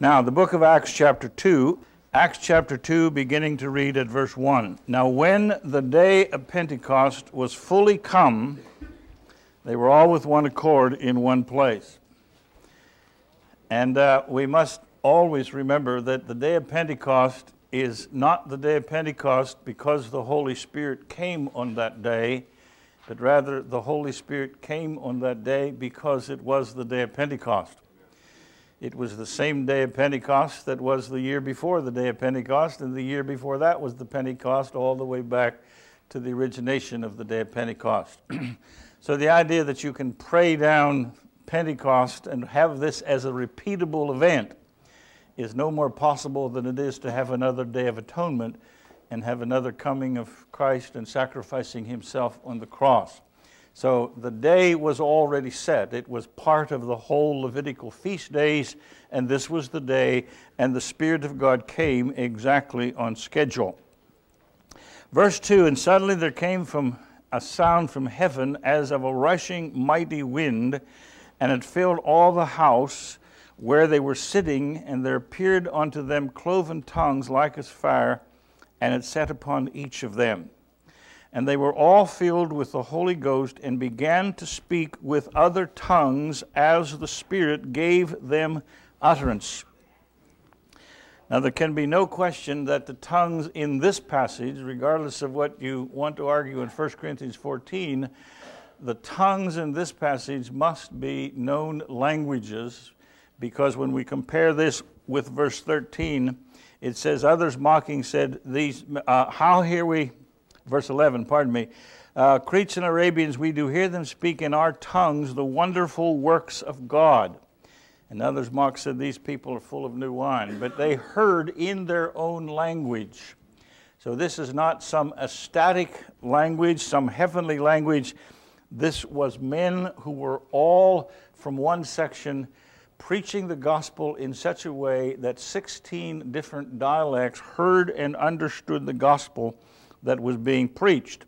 Now, the book of Acts, chapter 2, Acts chapter 2, beginning to read at verse 1. Now, when the day of Pentecost was fully come, they were all with one accord in one place. And uh, we must always remember that the day of Pentecost is not the day of Pentecost because the Holy Spirit came on that day, but rather the Holy Spirit came on that day because it was the day of Pentecost. It was the same day of Pentecost that was the year before the day of Pentecost, and the year before that was the Pentecost, all the way back to the origination of the day of Pentecost. so the idea that you can pray down Pentecost and have this as a repeatable event is no more possible than it is to have another day of atonement and have another coming of Christ and sacrificing himself on the cross. So the day was already set. It was part of the whole Levitical feast days, and this was the day, and the Spirit of God came exactly on schedule. Verse 2 And suddenly there came from a sound from heaven as of a rushing mighty wind, and it filled all the house where they were sitting, and there appeared unto them cloven tongues like as fire, and it sat upon each of them and they were all filled with the Holy Ghost and began to speak with other tongues as the Spirit gave them utterance. Now, there can be no question that the tongues in this passage, regardless of what you want to argue in 1 Corinthians 14, the tongues in this passage must be known languages because when we compare this with verse 13, it says, Others mocking said, These, uh, How hear we verse 11, pardon me. Uh, Cretes and Arabians, we do hear them speak in our tongues the wonderful works of God. And others, Mark said, these people are full of new wine. But they heard in their own language. So this is not some ecstatic language, some heavenly language. This was men who were all from one section preaching the gospel in such a way that 16 different dialects heard and understood the gospel that was being preached.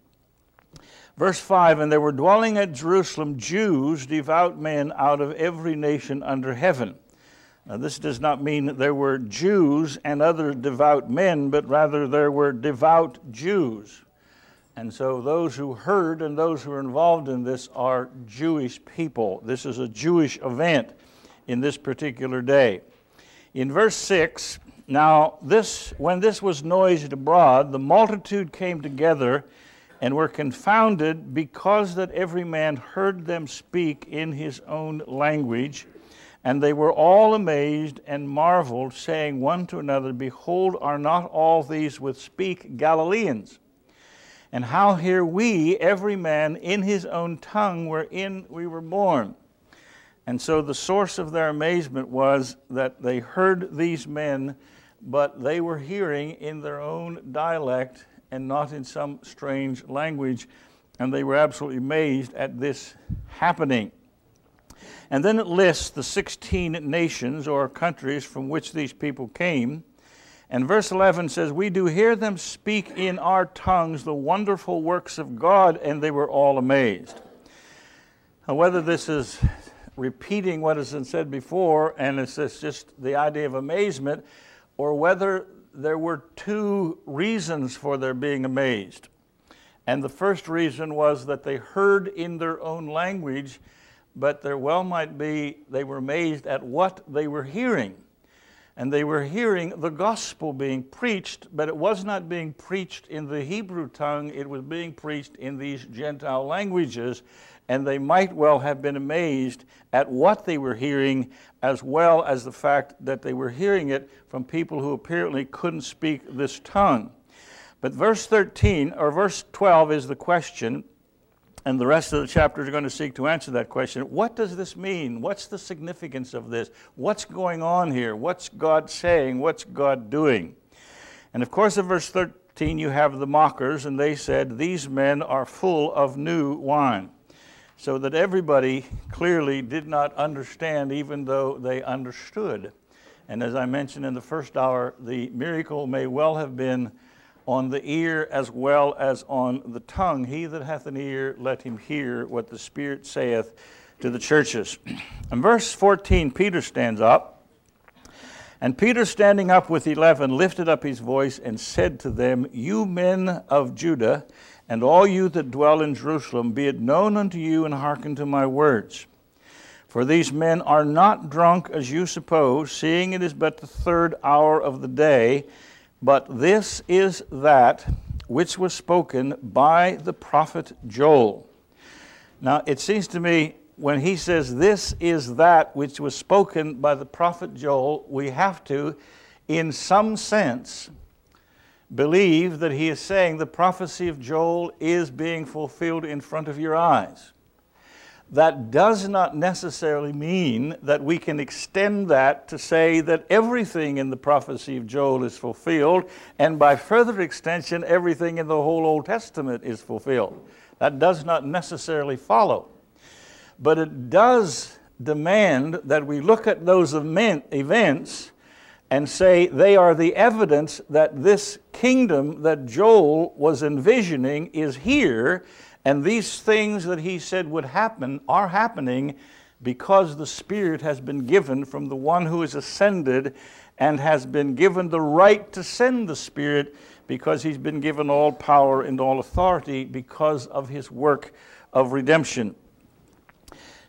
Verse 5 And there were dwelling at Jerusalem Jews, devout men out of every nation under heaven. Now, this does not mean that there were Jews and other devout men, but rather there were devout Jews. And so those who heard and those who are involved in this are Jewish people. This is a Jewish event in this particular day. In verse 6, now, this, when this was noised abroad, the multitude came together and were confounded because that every man heard them speak in his own language. And they were all amazed and marveled, saying one to another, Behold, are not all these which speak Galileans? And how hear we, every man in his own tongue wherein we were born? And so the source of their amazement was that they heard these men but they were hearing in their own dialect and not in some strange language, and they were absolutely amazed at this happening. And then it lists the 16 nations or countries from which these people came. And verse 11 says, We do hear them speak in our tongues the wonderful works of God, and they were all amazed. Now, whether this is repeating what has been said before, and it's just the idea of amazement, or whether there were two reasons for their being amazed. And the first reason was that they heard in their own language, but there well might be they were amazed at what they were hearing. And they were hearing the gospel being preached, but it was not being preached in the Hebrew tongue, it was being preached in these Gentile languages and they might well have been amazed at what they were hearing, as well as the fact that they were hearing it from people who apparently couldn't speak this tongue. But verse 13, or verse 12, is the question, and the rest of the chapter is going to seek to answer that question. What does this mean? What's the significance of this? What's going on here? What's God saying? What's God doing? And of course, in verse 13, you have the mockers, and they said, These men are full of new wine so that everybody clearly did not understand, even though they understood. And as I mentioned in the first hour, the miracle may well have been on the ear as well as on the tongue. He that hath an ear, let him hear what the Spirit saith to the churches. In verse 14, Peter stands up And Peter, standing up with eleven, lifted up his voice and said to them, You men of Judah, and all you that dwell in Jerusalem, be it known unto you, and hearken to my words. For these men are not drunk as you suppose, seeing it is but the third hour of the day, but this is that which was spoken by the prophet Joel. Now, it seems to me when he says, This is that which was spoken by the prophet Joel, we have to, in some sense, believe that he is saying the prophecy of Joel is being fulfilled in front of your eyes. That does not necessarily mean that we can extend that to say that everything in the prophecy of Joel is fulfilled, and by further extension, everything in the whole Old Testament is fulfilled. That does not necessarily follow but it does demand that we look at those events and say they are the evidence that this kingdom that Joel was envisioning is here, and these things that he said would happen are happening because the Spirit has been given from the one who is ascended and has been given the right to send the Spirit because he's been given all power and all authority because of his work of redemption.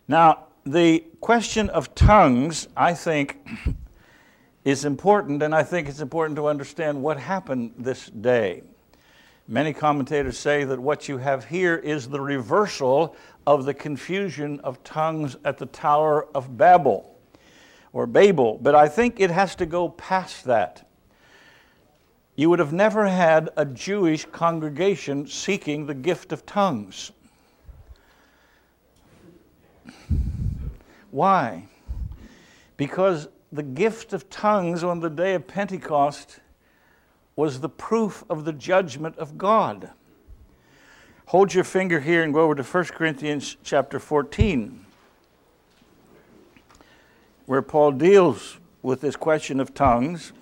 Now, the question of tongues, I think, is important, and I think it's important to understand what happened this day. Many commentators say that what you have here is the reversal of the confusion of tongues at the Tower of Babel or Babel, but I think it has to go past that. You would have never had a Jewish congregation seeking the gift of tongues. Why? Because the gift of tongues on the day of Pentecost was the proof of the judgment of God. Hold your finger here and go over to 1 Corinthians chapter 14, where Paul deals with this question of tongues.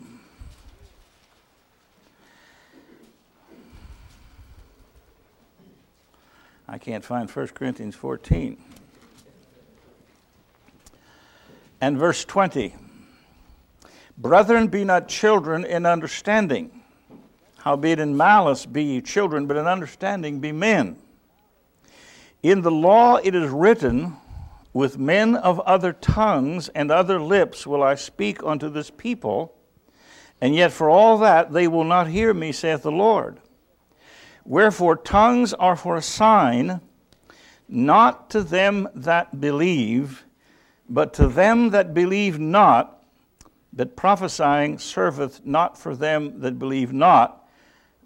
I can't find 1 Corinthians 14. and verse 20. Brethren, be not children in understanding. Howbeit in malice be ye children, but in understanding be men. In the law it is written, With men of other tongues and other lips will I speak unto this people, and yet for all that they will not hear me, saith the Lord. Wherefore tongues are for a sign, not to them that believe, but to them that believe not, that prophesying serveth not for them that believe not,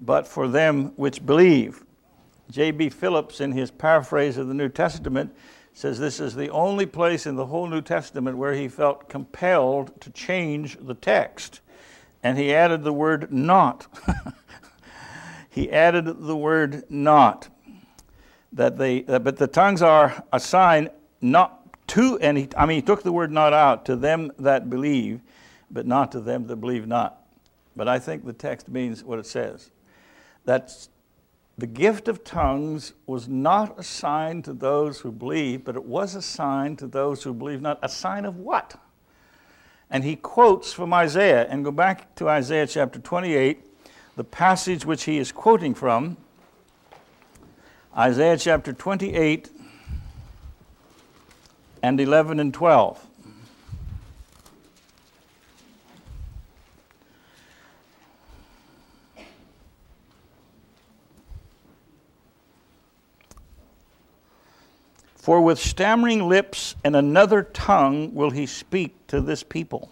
but for them which believe. J.B. Phillips, in his paraphrase of the New Testament, says this is the only place in the whole New Testament where he felt compelled to change the text. And he added the word not. he added the word not. That they, but the tongues are a sign not to, he, I mean, he took the word not out, to them that believe, but not to them that believe not. But I think the text means what it says. That the gift of tongues was not a sign to those who believe, but it was a sign to those who believe not. A sign of what? And he quotes from Isaiah, and go back to Isaiah chapter 28, the passage which he is quoting from. Isaiah chapter 28 and 11 and 12. For with stammering lips and another tongue will he speak to this people,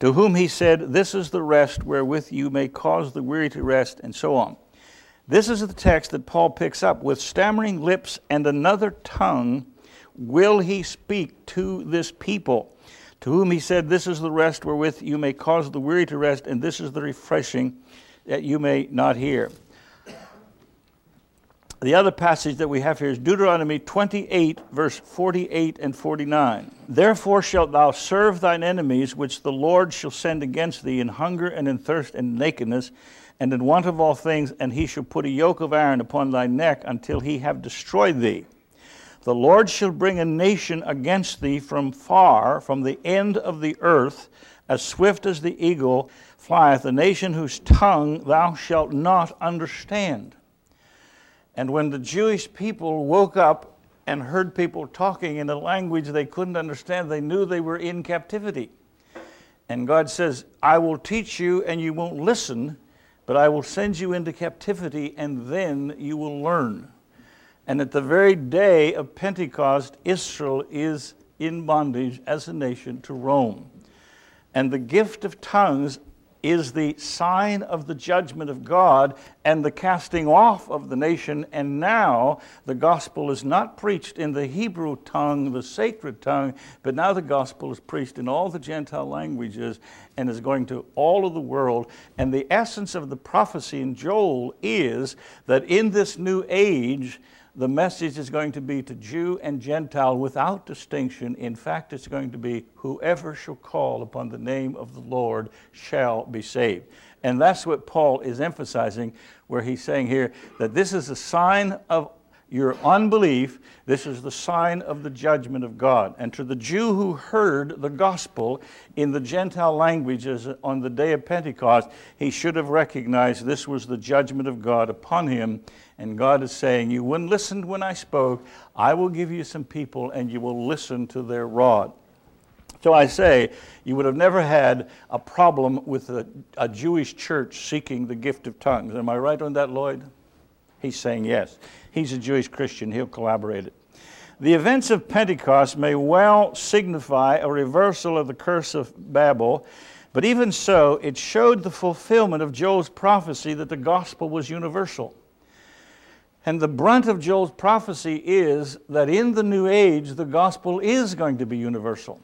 to whom he said, This is the rest wherewith you may cause the weary to rest, and so on. This is the text that Paul picks up. With stammering lips and another tongue will he speak to this people, to whom he said, This is the rest wherewith you may cause the weary to rest, and this is the refreshing that you may not hear. The other passage that we have here is Deuteronomy 28, verse 48 and 49. Therefore shalt thou serve thine enemies, which the Lord shall send against thee in hunger and in thirst and nakedness and in want of all things, and he shall put a yoke of iron upon thy neck until he have destroyed thee. The Lord shall bring a nation against thee from far, from the end of the earth, as swift as the eagle flieth, a nation whose tongue thou shalt not understand. And when the Jewish people woke up and heard people talking in a language they couldn't understand, they knew they were in captivity. And God says, I will teach you and you won't listen, but I will send you into captivity and then you will learn. And at the very day of Pentecost, Israel is in bondage as a nation to Rome. And the gift of tongues is the sign of the judgment of God and the casting off of the nation. And now the gospel is not preached in the Hebrew tongue, the sacred tongue, but now the gospel is preached in all the Gentile languages and is going to all of the world. And the essence of the prophecy in Joel is that in this new age, the message is going to be to Jew and Gentile without distinction. In fact, it's going to be whoever shall call upon the name of the Lord shall be saved. And that's what Paul is emphasizing, where he's saying here that this is a sign of your unbelief, this is the sign of the judgment of God. And to the Jew who heard the gospel in the Gentile languages on the day of Pentecost, he should have recognized this was the judgment of God upon him. And God is saying, You wouldn't listen when I spoke. I will give you some people, and you will listen to their rod. So I say, you would have never had a problem with a, a Jewish church seeking the gift of tongues. Am I right on that, Lloyd? He's saying yes. He's a Jewish Christian, he'll collaborate it. The events of Pentecost may well signify a reversal of the curse of Babel, but even so, it showed the fulfillment of Joel's prophecy that the gospel was universal. And the brunt of Joel's prophecy is that in the new age, the gospel is going to be universal.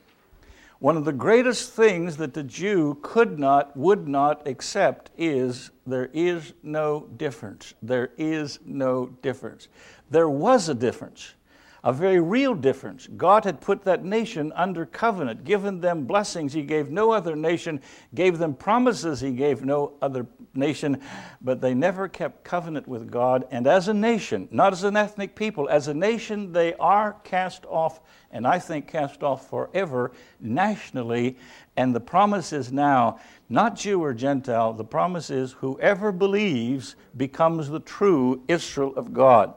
One of the greatest things that the Jew could not, would not accept is there is no difference. There is no difference. There was a difference a very real difference. God had put that nation under covenant, given them blessings he gave no other nation, gave them promises he gave no other nation, but they never kept covenant with God. And as a nation, not as an ethnic people, as a nation, they are cast off, and I think cast off forever nationally. And the promise is now not Jew or Gentile, the promise is whoever believes becomes the true Israel of God.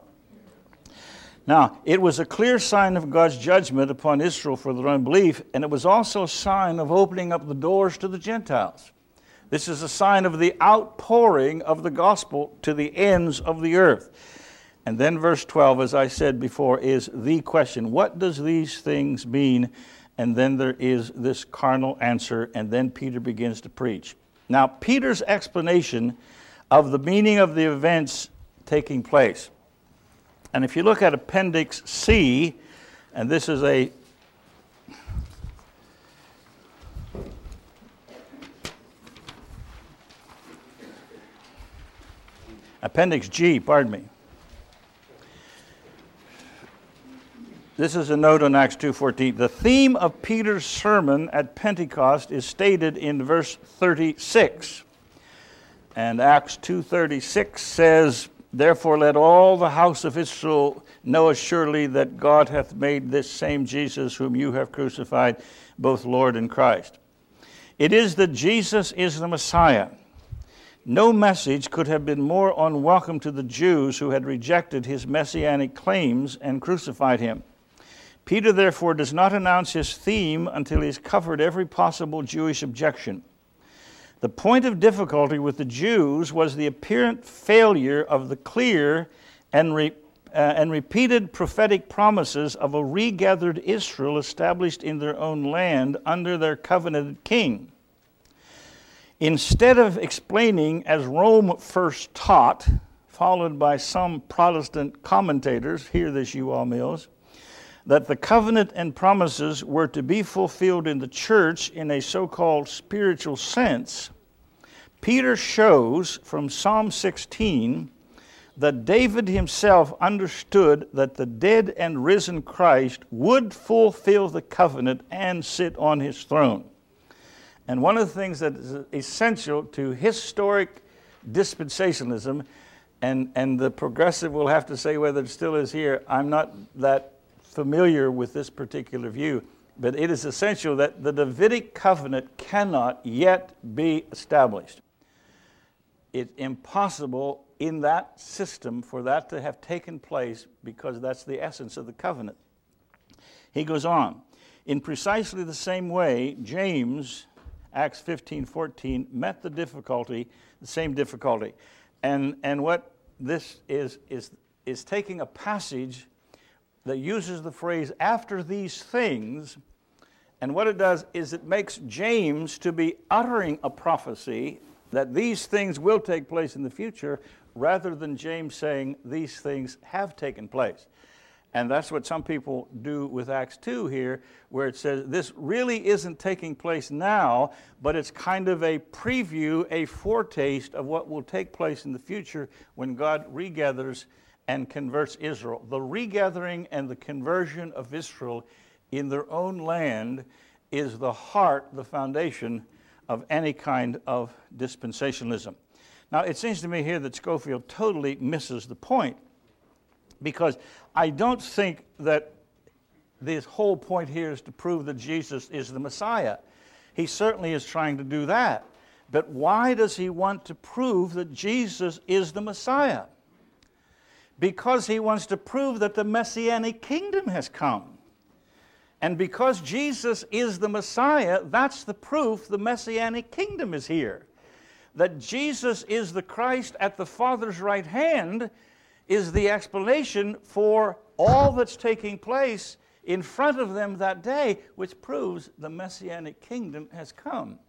Now, it was a clear sign of God's judgment upon Israel for their unbelief, and it was also a sign of opening up the doors to the Gentiles. This is a sign of the outpouring of the gospel to the ends of the earth. And then, verse 12, as I said before, is the question What does these things mean? And then there is this carnal answer, and then Peter begins to preach. Now, Peter's explanation of the meaning of the events taking place and if you look at Appendix C, and this is a Appendix G, pardon me. This is a note on Acts 2:14. The theme of Peter's sermon at Pentecost is stated in verse 36. And Acts 2:36 says Therefore, let all the house of Israel know assuredly that God hath made this same Jesus, whom you have crucified, both Lord and Christ. It is that Jesus is the Messiah. No message could have been more unwelcome to the Jews who had rejected his messianic claims and crucified him. Peter, therefore, does not announce his theme until he has covered every possible Jewish objection. The point of difficulty with the Jews was the apparent failure of the clear and, re, uh, and repeated prophetic promises of a regathered Israel established in their own land under their covenanted king. Instead of explaining as Rome first taught, followed by some Protestant commentators, hear this, you all mills, that the covenant and promises were to be fulfilled in the church in a so called spiritual sense, Peter shows from Psalm 16 that David himself understood that the dead and risen Christ would fulfill the covenant and sit on his throne. And one of the things that is essential to historic dispensationalism, and, and the progressive will have to say whether it still is here, I'm not that familiar with this particular view. But it is essential that the Davidic covenant cannot yet be established. It's impossible in that system for that to have taken place because that's the essence of the covenant. He goes on. In precisely the same way, James, Acts 15 14, met the difficulty, the same difficulty. And, and what this is, is, is taking a passage that uses the phrase after these things, and what it does is it makes James to be uttering a prophecy that these things will take place in the future rather than James saying these things have taken place. And that's what some people do with Acts 2 here, where it says this really isn't taking place now, but it's kind of a preview, a foretaste of what will take place in the future when God regathers and converts Israel. The regathering and the conversion of Israel in their own land is the heart, the foundation of any kind of dispensationalism. Now, it seems to me here that Scofield totally misses the point because I don't think that this whole point here is to prove that Jesus is the Messiah. He certainly is trying to do that. But why does he want to prove that Jesus is the Messiah? Because he wants to prove that the Messianic kingdom has come. And because Jesus is the Messiah, that's the proof the Messianic kingdom is here. That Jesus is the Christ at the Father's right hand is the explanation for all that's taking place in front of them that day, which proves the Messianic kingdom has come.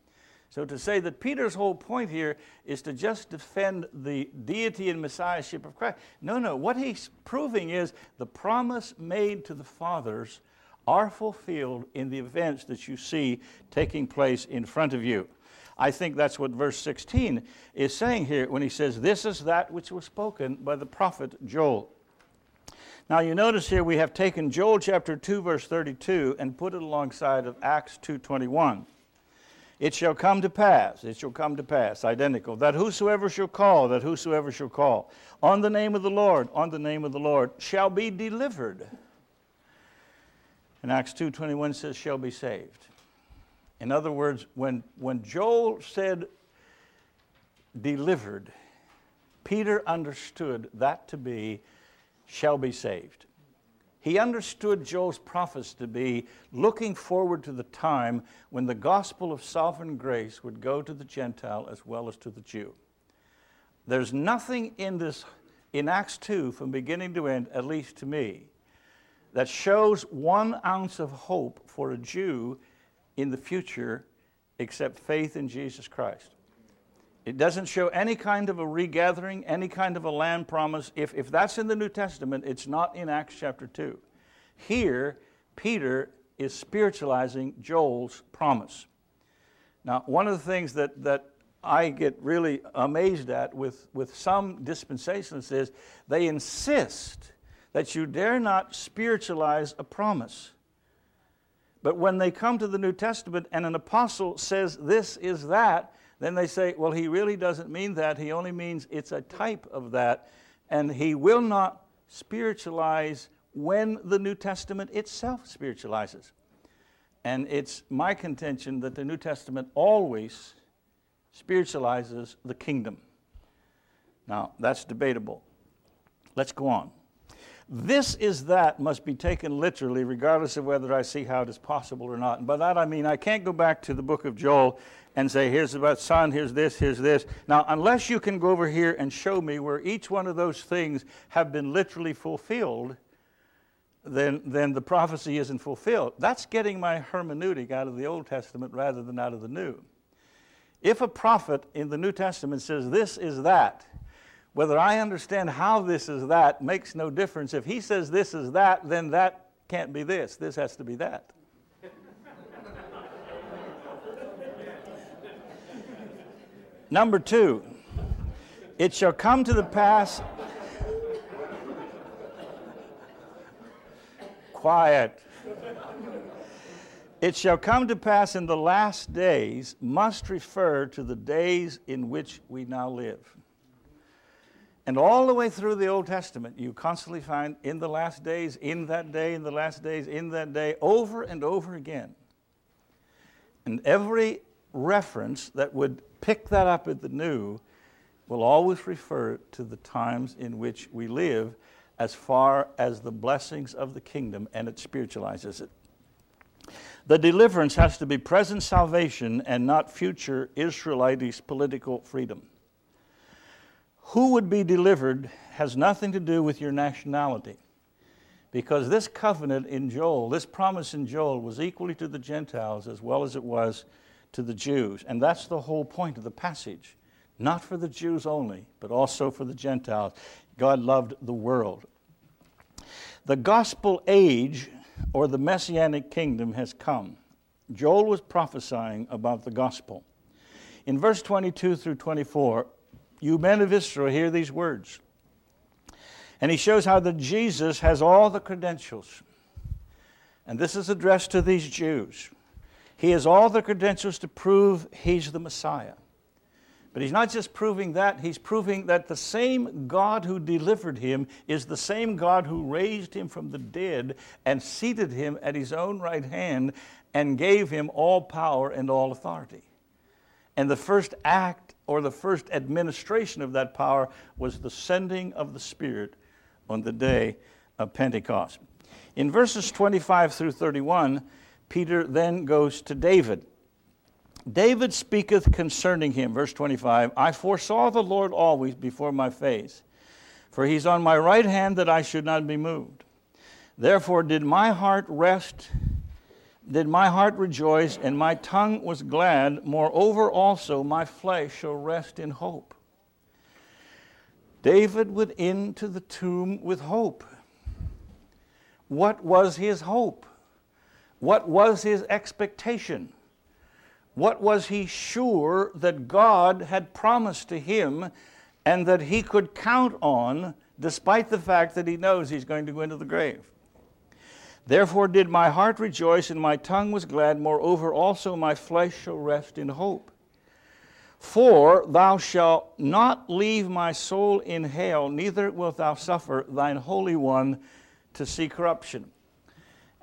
So to say that Peter's whole point here is to just defend the deity and messiahship of Christ. No, no. What he's proving is the promise made to the fathers are fulfilled in the events that you see taking place in front of you. I think that's what verse 16 is saying here when he says, This is that which was spoken by the prophet Joel. Now you notice here we have taken Joel chapter 2 verse 32 and put it alongside of Acts 2:21. It shall come to pass, it shall come to pass, identical, that whosoever shall call, that whosoever shall call on the name of the Lord, on the name of the Lord shall be delivered. And Acts 2:21 says shall be saved. In other words, when, when Joel said delivered, Peter understood that to be shall be saved. He understood Joel's prophecy to be looking forward to the time when the gospel of sovereign grace would go to the Gentile as well as to the Jew. There's nothing in this, in Acts 2, from beginning to end, at least to me, that shows one ounce of hope for a Jew in the future except faith in Jesus Christ. It doesn't show any kind of a regathering, any kind of a land promise. If, if that's in the New Testament, it's not in Acts chapter 2. Here, Peter is spiritualizing Joel's promise. Now, one of the things that, that I get really amazed at with, with some dispensationalists is they insist that you dare not spiritualize a promise. But when they come to the New Testament and an apostle says this is that, then they say, well, he really doesn't mean that. He only means it's a type of that. And he will not spiritualize when the New Testament itself spiritualizes. And it's my contention that the New Testament always spiritualizes the kingdom. Now, that's debatable. Let's go on. This is that must be taken literally, regardless of whether I see how it is possible or not. And by that I mean I can't go back to the book of Joel and say, here's about sun, here's this, here's this. Now, unless you can go over here and show me where each one of those things have been literally fulfilled, then, then the prophecy isn't fulfilled. That's getting my hermeneutic out of the Old Testament rather than out of the New. If a prophet in the New Testament says this is that, whether I understand how this is that makes no difference. If he says this is that, then that can't be this. This has to be that. Number two, it shall come to the pass. Quiet. It shall come to pass in the last days must refer to the days in which we now live. And all the way through the Old Testament, you constantly find in the last days, in that day, in the last days, in that day, over and over again. And every reference that would pick that up at the new will always refer to the times in which we live as far as the blessings of the kingdom, and it spiritualizes it. The deliverance has to be present salvation and not future Israelitish political freedom. Who would be delivered has nothing to do with your nationality. Because this covenant in Joel, this promise in Joel, was equally to the Gentiles as well as it was to the Jews. And that's the whole point of the passage. Not for the Jews only, but also for the Gentiles. God loved the world. The gospel age or the messianic kingdom has come. Joel was prophesying about the gospel. In verse 22 through 24, you men of Israel, hear these words. And he shows how that Jesus has all the credentials. And this is addressed to these Jews. He has all the credentials to prove he's the Messiah. But he's not just proving that, he's proving that the same God who delivered him is the same God who raised him from the dead and seated him at his own right hand and gave him all power and all authority. And the first act or the first administration of that power was the sending of the Spirit on the day of Pentecost. In verses 25 through 31, Peter then goes to David David speaketh concerning him, verse 25 I foresaw the Lord always before my face, for he's on my right hand that I should not be moved. Therefore did my heart rest, did my heart rejoice, and my tongue was glad. Moreover, also my flesh shall rest in hope. David went into the tomb with hope. What was his hope? What was his expectation? What was he sure that God had promised to him and that he could count on despite the fact that he knows he's going to go into the grave? Therefore did my heart rejoice and my tongue was glad. Moreover, also my flesh shall rest in hope. For thou shalt not leave my soul in hell, neither wilt thou suffer thine Holy One to see corruption.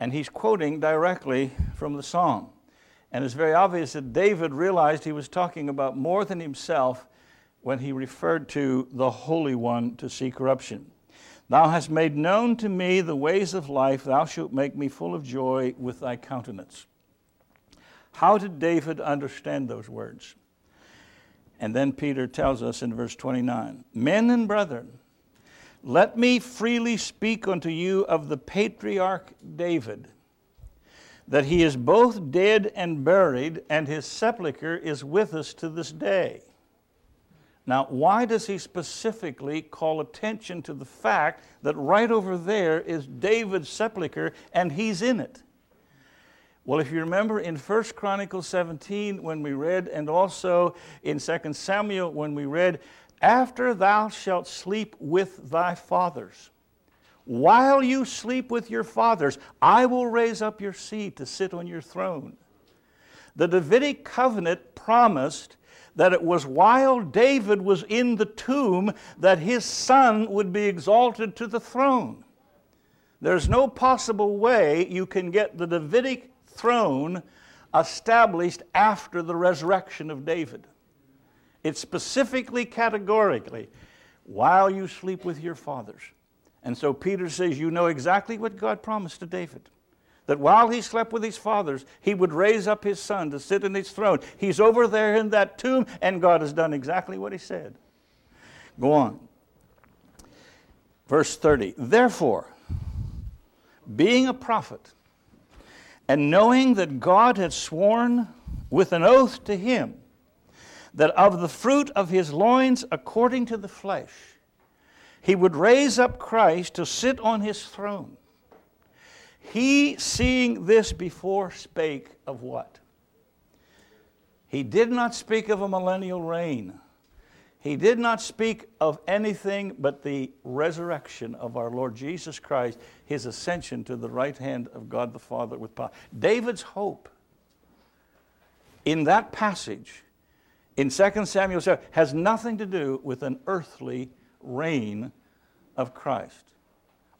And he's quoting directly from the Psalm. And it's very obvious that David realized he was talking about more than himself when he referred to the Holy One to see corruption. Thou hast made known to me the ways of life, thou shalt make me full of joy with thy countenance. How did David understand those words? And then Peter tells us in verse 29 Men and brethren, let me freely speak unto you of the patriarch David that he is both dead and buried, and his sepulchre is with us to this day. Now, why does he specifically call attention to the fact that right over there is David's sepulchre and he's in it? Well, if you remember in 1 Chronicles 17 when we read, and also in 2 Samuel when we read, After thou shalt sleep with thy fathers, while you sleep with your fathers, I will raise up your seed to sit on your throne. The Davidic covenant promised that it was while David was in the tomb that his son would be exalted to the throne. There's no possible way you can get the Davidic throne established after the resurrection of David. It's specifically, categorically, while you sleep with your fathers. And so Peter says, You know exactly what God promised to David. That while he slept with his fathers, he would raise up his son to sit in his throne. He's over there in that tomb, and God has done exactly what he said. Go on. Verse 30 Therefore, being a prophet, and knowing that God had sworn with an oath to him that of the fruit of his loins according to the flesh, he would raise up Christ to sit on his throne. He, seeing this before, spake of what? He did not speak of a millennial reign. He did not speak of anything but the resurrection of our Lord Jesus Christ, his ascension to the right hand of God the Father with power. David's hope in that passage in 2 Samuel 7 has nothing to do with an earthly reign of Christ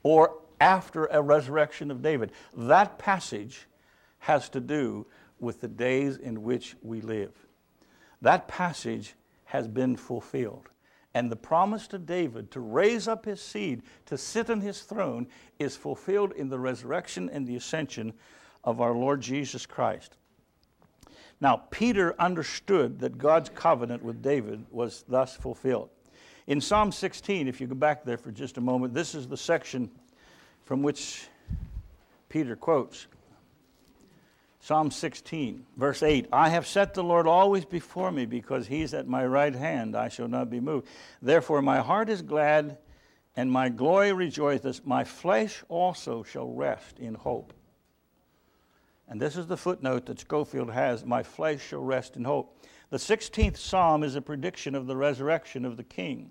or after a resurrection of David. That passage has to do with the days in which we live. That passage has been fulfilled. And the promise to David to raise up his seed to sit on his throne is fulfilled in the resurrection and the ascension of our Lord Jesus Christ. Now, Peter understood that God's covenant with David was thus fulfilled. In Psalm 16, if you go back there for just a moment, this is the section from which Peter quotes. Psalm 16, verse 8 I have set the Lord always before me because he's at my right hand, I shall not be moved. Therefore, my heart is glad and my glory rejoiceth. My flesh also shall rest in hope. And this is the footnote that Scofield has My flesh shall rest in hope. The 16th psalm is a prediction of the resurrection of the king.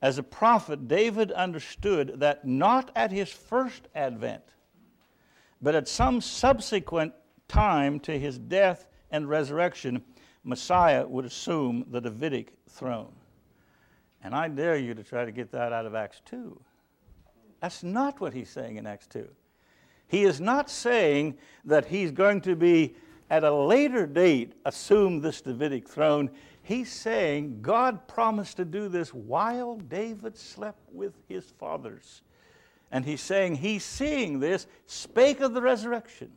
As a prophet, David understood that not at his first advent, but at some subsequent time to his death and resurrection, Messiah would assume the Davidic throne. And I dare you to try to get that out of Acts 2. That's not what he's saying in Acts 2. He is not saying that he's going to be at a later date assume this Davidic throne. He's saying God promised to do this while David slept with his fathers. And he's saying he's seeing this, spake of the resurrection.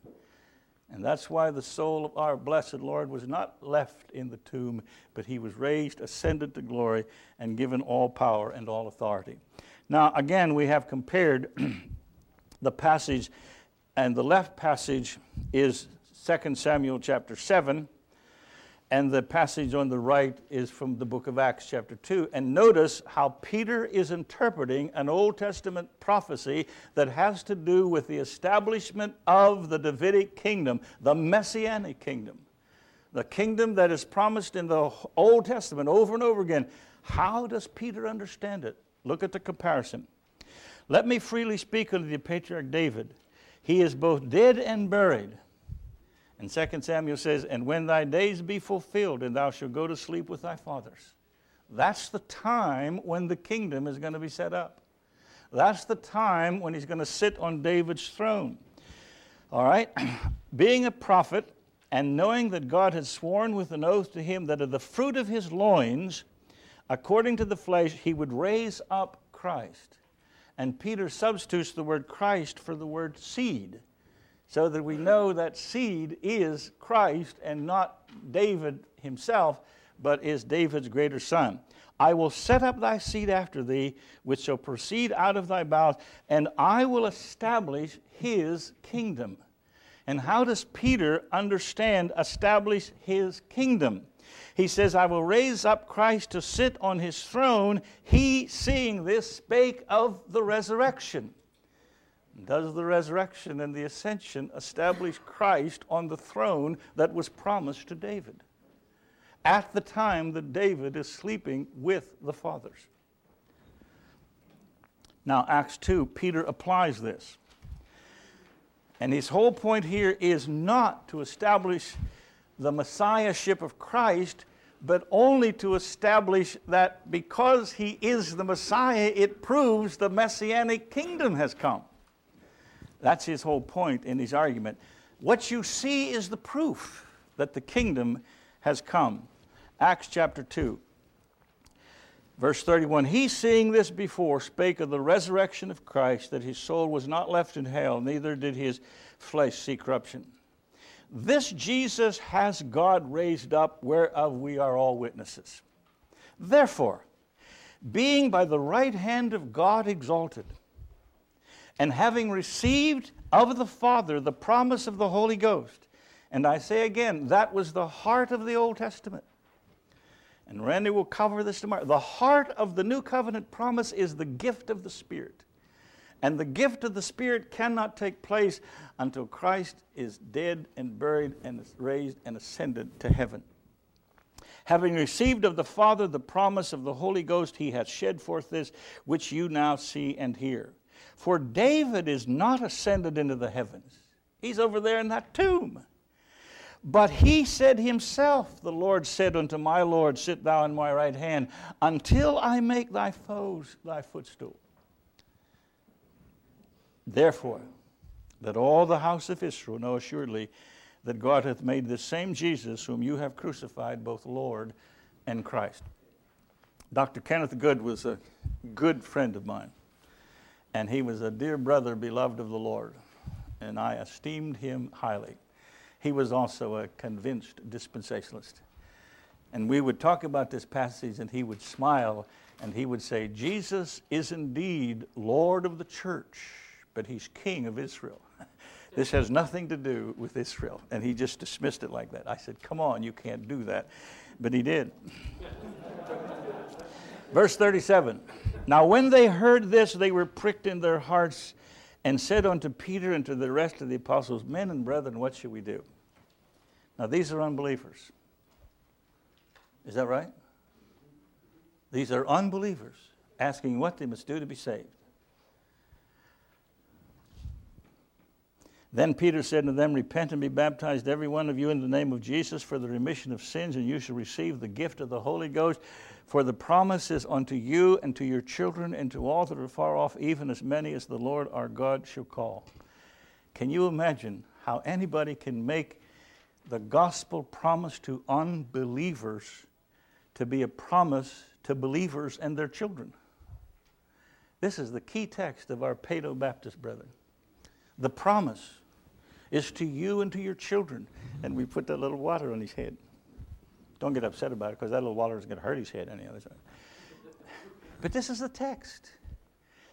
And that's why the soul of our blessed Lord was not left in the tomb, but he was raised, ascended to glory, and given all power and all authority. Now, again, we have compared the passage and the left passage is 2 Samuel chapter 7, and the passage on the right is from the book of Acts chapter 2. And notice how Peter is interpreting an Old Testament prophecy that has to do with the establishment of the Davidic kingdom, the Messianic kingdom. The kingdom that is promised in the Old Testament over and over again. How does Peter understand it? Look at the comparison. Let me freely speak unto the patriarch David he is both dead and buried. And 2 Samuel says, And when thy days be fulfilled, and thou shalt go to sleep with thy fathers. That's the time when the kingdom is going to be set up. That's the time when he's going to sit on David's throne. All right? Being a prophet and knowing that God had sworn with an oath to him that of the fruit of his loins, according to the flesh, he would raise up Christ. And Peter substitutes the word Christ for the word seed, so that we know that seed is Christ and not David himself, but is David's greater son. I will set up thy seed after thee, which shall proceed out of thy bowels, and I will establish his kingdom. And how does Peter understand establish his kingdom? He says, I will raise up Christ to sit on his throne. He, seeing this, spake of the resurrection. Does the resurrection and the ascension establish Christ on the throne that was promised to David at the time that David is sleeping with the fathers? Now, Acts 2, Peter applies this. And his whole point here is not to establish the messiahship of Christ, but only to establish that because he is the Messiah, it proves the messianic kingdom has come. That's his whole point in his argument. What you see is the proof that the kingdom has come. Acts chapter 2, verse 31 He, seeing this before, spake of the resurrection of Christ, that his soul was not left in hell, neither did his flesh see corruption. This Jesus has God raised up, whereof we are all witnesses. Therefore, being by the right hand of God exalted, and having received of the Father the promise of the Holy Ghost, and I say again, that was the heart of the Old Testament. And Randy will cover this tomorrow. The heart of the new covenant promise is the gift of the Spirit. And the gift of the Spirit cannot take place until Christ is dead and buried and raised and ascended to heaven. Having received of the Father the promise of the Holy Ghost, he hath shed forth this which you now see and hear. For David is not ascended into the heavens, he's over there in that tomb. But he said himself, The Lord said unto my Lord, Sit thou in my right hand, until I make thy foes thy footstool. Therefore, that all the house of Israel know assuredly that God hath made this same Jesus, whom you have crucified, both Lord and Christ. Dr. Kenneth Good was a good friend of mine, and he was a dear brother, beloved of the Lord, and I esteemed him highly. He was also a convinced dispensationalist. And we would talk about this passage, and he would smile and he would say, Jesus is indeed Lord of the church, but he's King of Israel. this has nothing to do with Israel. And he just dismissed it like that. I said, Come on, you can't do that. But he did. Verse 37 Now when they heard this, they were pricked in their hearts and said unto Peter and to the rest of the apostles, Men and brethren, what should we do? Now, these are unbelievers. Is that right? These are unbelievers asking what they must do to be saved. Then Peter said to them, Repent and be baptized, every one of you, in the name of Jesus for the remission of sins, and you shall receive the gift of the Holy Ghost. For the promise is unto you and to your children and to all that are far off, even as many as the Lord our God shall call. Can you imagine how anybody can make the gospel promise to unbelievers to be a promise to believers and their children? This is the key text of our Paedo Baptist brethren. The promise is to you and to your children. And we put that little water on his head. Don't get upset about it because that little water is going to hurt his head any other time. But this is the text.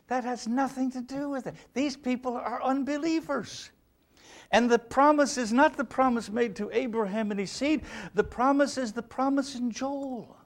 That has nothing to do with it. These people are unbelievers. And the promise is not the promise made to Abraham and his seed, the promise is the promise in Joel.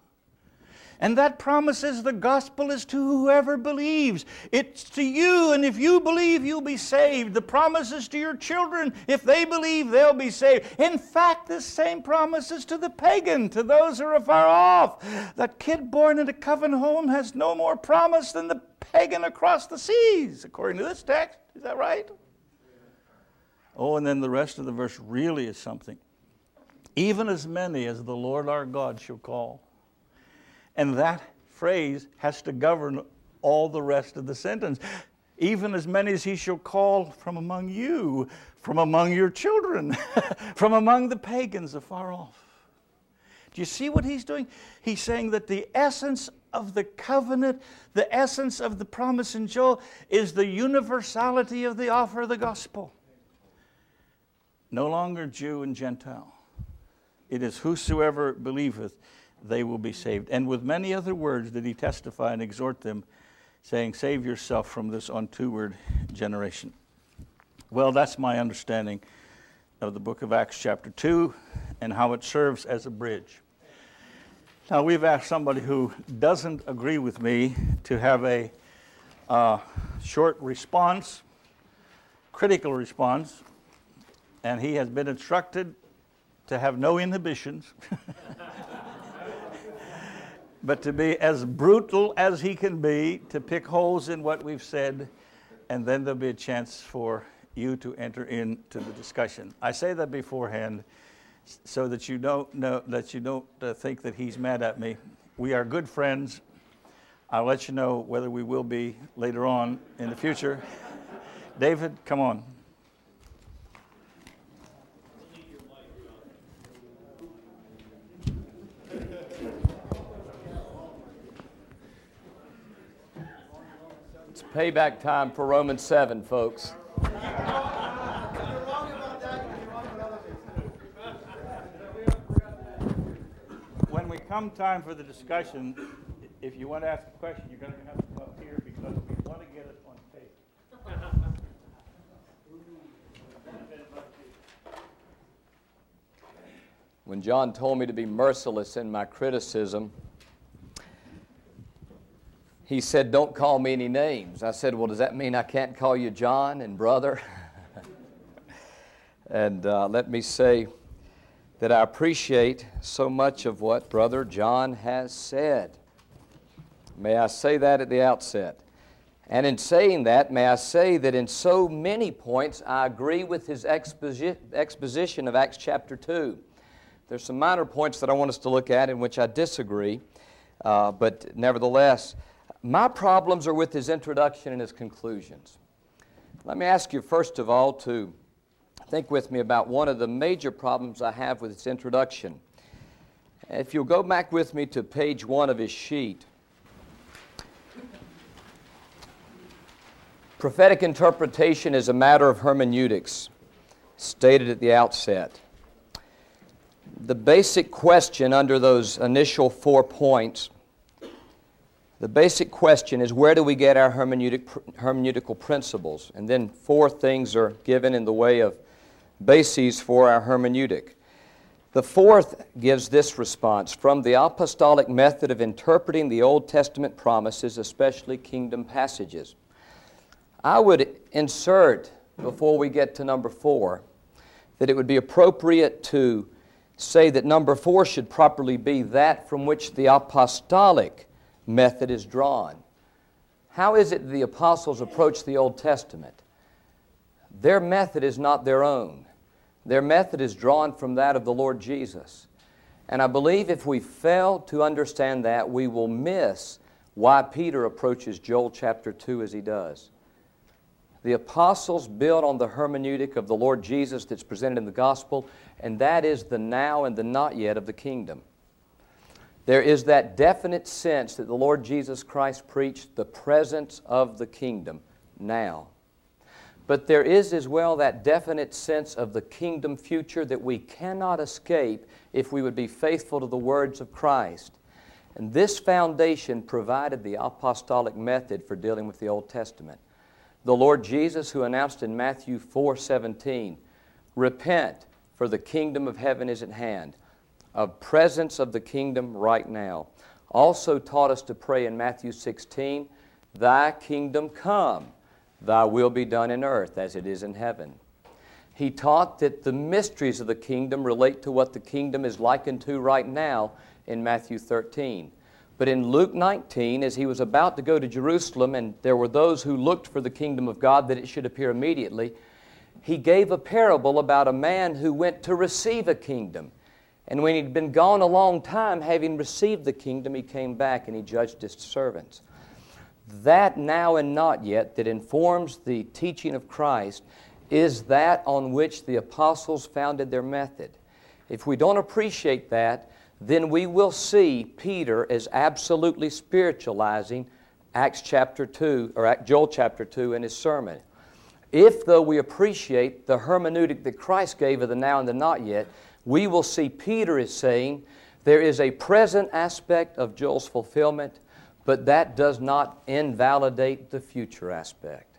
And that promises the gospel is to whoever believes. It's to you, and if you believe, you'll be saved. The promise is to your children. If they believe, they'll be saved. In fact, this same promise is to the pagan, to those who are far off. That kid born in a covenant home has no more promise than the pagan across the seas, according to this text. Is that right? Oh, and then the rest of the verse really is something. Even as many as the Lord our God shall call. And that phrase has to govern all the rest of the sentence. Even as many as he shall call from among you, from among your children, from among the pagans afar off. Do you see what he's doing? He's saying that the essence of the covenant, the essence of the promise in Joel, is the universality of the offer of the gospel. No longer Jew and Gentile. It is whosoever believeth they will be saved. And with many other words did he testify and exhort them, saying, Save yourself from this untoward generation. Well, that's my understanding of the book of Acts, chapter 2, and how it serves as a bridge. Now, we've asked somebody who doesn't agree with me to have a uh, short response, critical response, and he has been instructed to have no inhibitions. but to be as brutal as he can be, to pick holes in what we've said, and then there'll be a chance for you to enter into the discussion. I say that beforehand so that you don't know that you don't uh, think that he's mad at me. We are good friends. I'll let you know whether we will be later on in the future. David, come on. Payback time for Romans 7, folks. When we come time for the discussion, if you want to ask a question, you're going to have to come up here because we want to get it on tape. When John told me to be merciless in my criticism, he said, Don't call me any names. I said, Well, does that mean I can't call you John and brother? and uh, let me say that I appreciate so much of what Brother John has said. May I say that at the outset? And in saying that, may I say that in so many points I agree with his exposi- exposition of Acts chapter 2. There's some minor points that I want us to look at in which I disagree, uh, but nevertheless, my problems are with his introduction and his conclusions. Let me ask you, first of all, to think with me about one of the major problems I have with his introduction. If you'll go back with me to page one of his sheet, prophetic interpretation is a matter of hermeneutics, stated at the outset. The basic question under those initial four points, the basic question is where do we get our hermeneutic, hermeneutical principles? And then four things are given in the way of bases for our hermeneutic. The fourth gives this response from the apostolic method of interpreting the Old Testament promises, especially kingdom passages. I would insert, before we get to number four, that it would be appropriate to say that number four should properly be that from which the apostolic method is drawn. How is it the apostles approach the Old Testament? Their method is not their own. Their method is drawn from that of the Lord Jesus. And I believe if we fail to understand that, we will miss why Peter approaches Joel chapter 2 as he does. The apostles build on the hermeneutic of the Lord Jesus that's presented in the gospel, and that is the now and the not yet of the kingdom. There is that definite sense that the Lord Jesus Christ preached the presence of the kingdom now. But there is as well that definite sense of the kingdom future that we cannot escape if we would be faithful to the words of Christ. And this foundation provided the apostolic method for dealing with the Old Testament. The Lord Jesus, who announced in Matthew 4 17, Repent, for the kingdom of heaven is at hand, a presence of the kingdom right now. Also taught us to pray in Matthew 16, Thy kingdom come Thy will be done in earth as it is in heaven. He taught that the mysteries of the kingdom relate to what the kingdom is likened to right now in Matthew 13. But in Luke 19, as he was about to go to Jerusalem, and there were those who looked for the kingdom of God that it should appear immediately, he gave a parable about a man who went to receive a kingdom. And when he'd been gone a long time, having received the kingdom, he came back and he judged his servants that now and not yet that informs the teaching of Christ is that on which the apostles founded their method. If we don't appreciate that, then we will see Peter as absolutely spiritualizing Acts chapter 2 or Joel chapter 2 in his sermon. If, though, we appreciate the hermeneutic that Christ gave of the now and the not yet, we will see Peter is saying there is a present aspect of Joel's fulfillment but that does not invalidate the future aspect.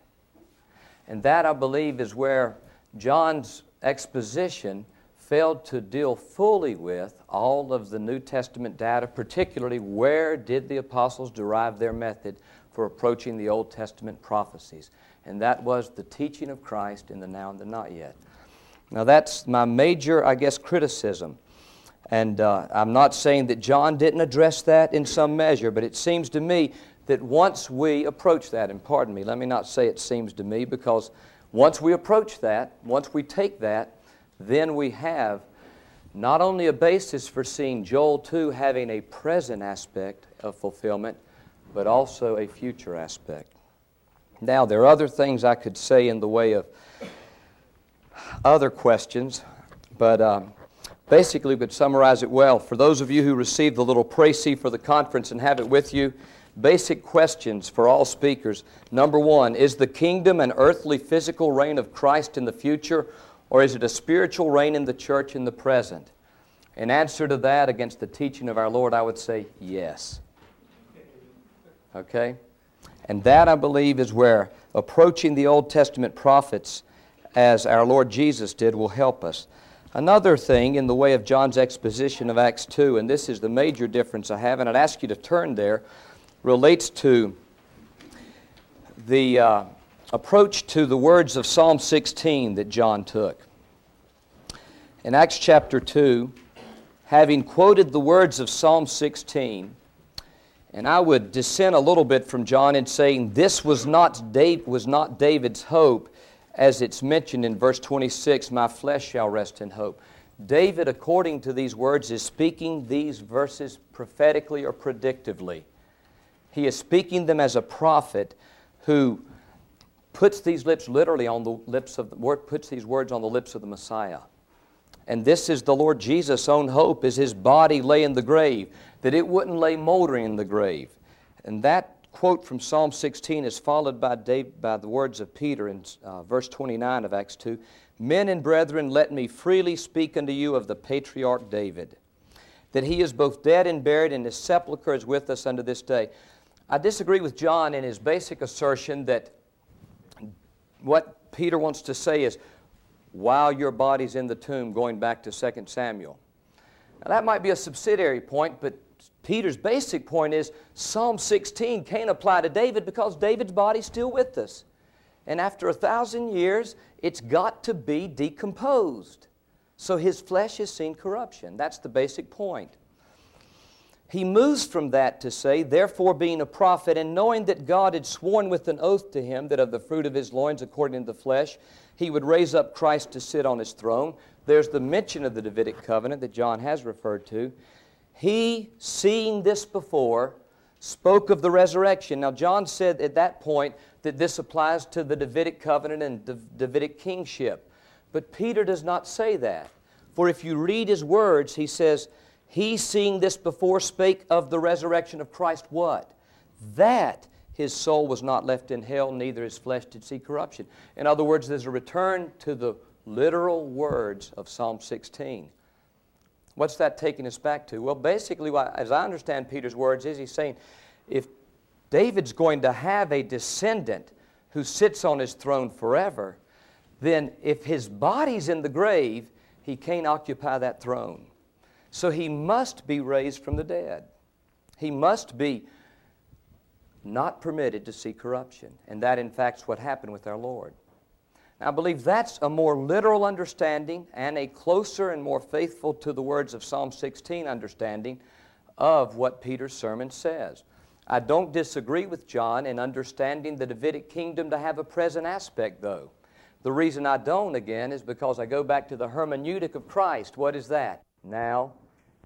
And that, I believe, is where John's exposition failed to deal fully with all of the New Testament data, particularly where did the apostles derive their method for approaching the Old Testament prophecies. And that was the teaching of Christ in the now and the not yet. Now, that's my major, I guess, criticism and uh, I'm not saying that John didn't address that in some measure, but it seems to me that once we approach that, and pardon me, let me not say it seems to me, because once we approach that, once we take that, then we have not only a basis for seeing Joel 2 having a present aspect of fulfillment, but also a future aspect. Now, there are other things I could say in the way of other questions, but um, basically would summarize it well. For those of you who received the little précis for the conference and have it with you, basic questions for all speakers. Number one, is the kingdom an earthly physical reign of Christ in the future, or is it a spiritual reign in the church in the present? In answer to that, against the teaching of our Lord, I would say yes. Okay? And that, I believe, is where approaching the Old Testament prophets as our Lord Jesus did will help us. Another thing in the way of John's exposition of Acts 2, and this is the major difference I have, and I'd ask you to turn there, relates to the uh, approach to the words of Psalm 16 that John took. In Acts chapter 2, having quoted the words of Psalm 16, And I would dissent a little bit from John in saying this was not, Dave, was not David's hope, as it's mentioned in verse 26 My flesh shall rest in hope. David, according to these words, is speaking these verses prophetically or predictively. He is speaking them as a prophet who puts these lips literally on the lips of the, word puts these words on the lips of the Messiah. And this is the Lord Jesus' own hope as his body lay in the grave, that it wouldn't lay moldering in the grave. And that quote from Psalm 16 is followed by, by the words of Peter in uh, verse 29 of Acts 2 Men and brethren, let me freely speak unto you of the patriarch David, that he is both dead and buried, and his sepulchre is with us unto this day. I disagree with John in his basic assertion that what Peter wants to say is, while your body's in the tomb, going back to 2 Samuel. Now, that might be a subsidiary point, but Peter's basic point is Psalm 16 can't apply to David because David's body's still with us. And after a thousand years, it's got to be decomposed. So his flesh has seen corruption. That's the basic point. He moves from that to say, Therefore, being a prophet, and knowing that God had sworn with an oath to him that of the fruit of his loins, according to the flesh, he would raise up Christ to sit on his throne. There's the mention of the Davidic covenant that John has referred to. He, seeing this before, spoke of the resurrection. Now, John said at that point that this applies to the Davidic covenant and the Davidic kingship. But Peter does not say that. For if you read his words, he says, He, seeing this before, spake of the resurrection of Christ. What? That his soul was not left in hell, neither his flesh did see corruption. In other words, there's a return to the literal words of Psalm 16. What's that taking us back to? Well, basically, as I understand Peter's words, is he's saying if David's going to have a descendant who sits on his throne forever, then if his body's in the grave, he can't occupy that throne. So he must be raised from the dead. He must be not permitted to see corruption. And that, in fact, is what happened with our Lord. I believe that's a more literal understanding and a closer and more faithful to the words of Psalm 16 understanding of what Peter's sermon says. I don't disagree with John in understanding the Davidic kingdom to have a present aspect, though. The reason I don't, again, is because I go back to the hermeneutic of Christ. What is that? Now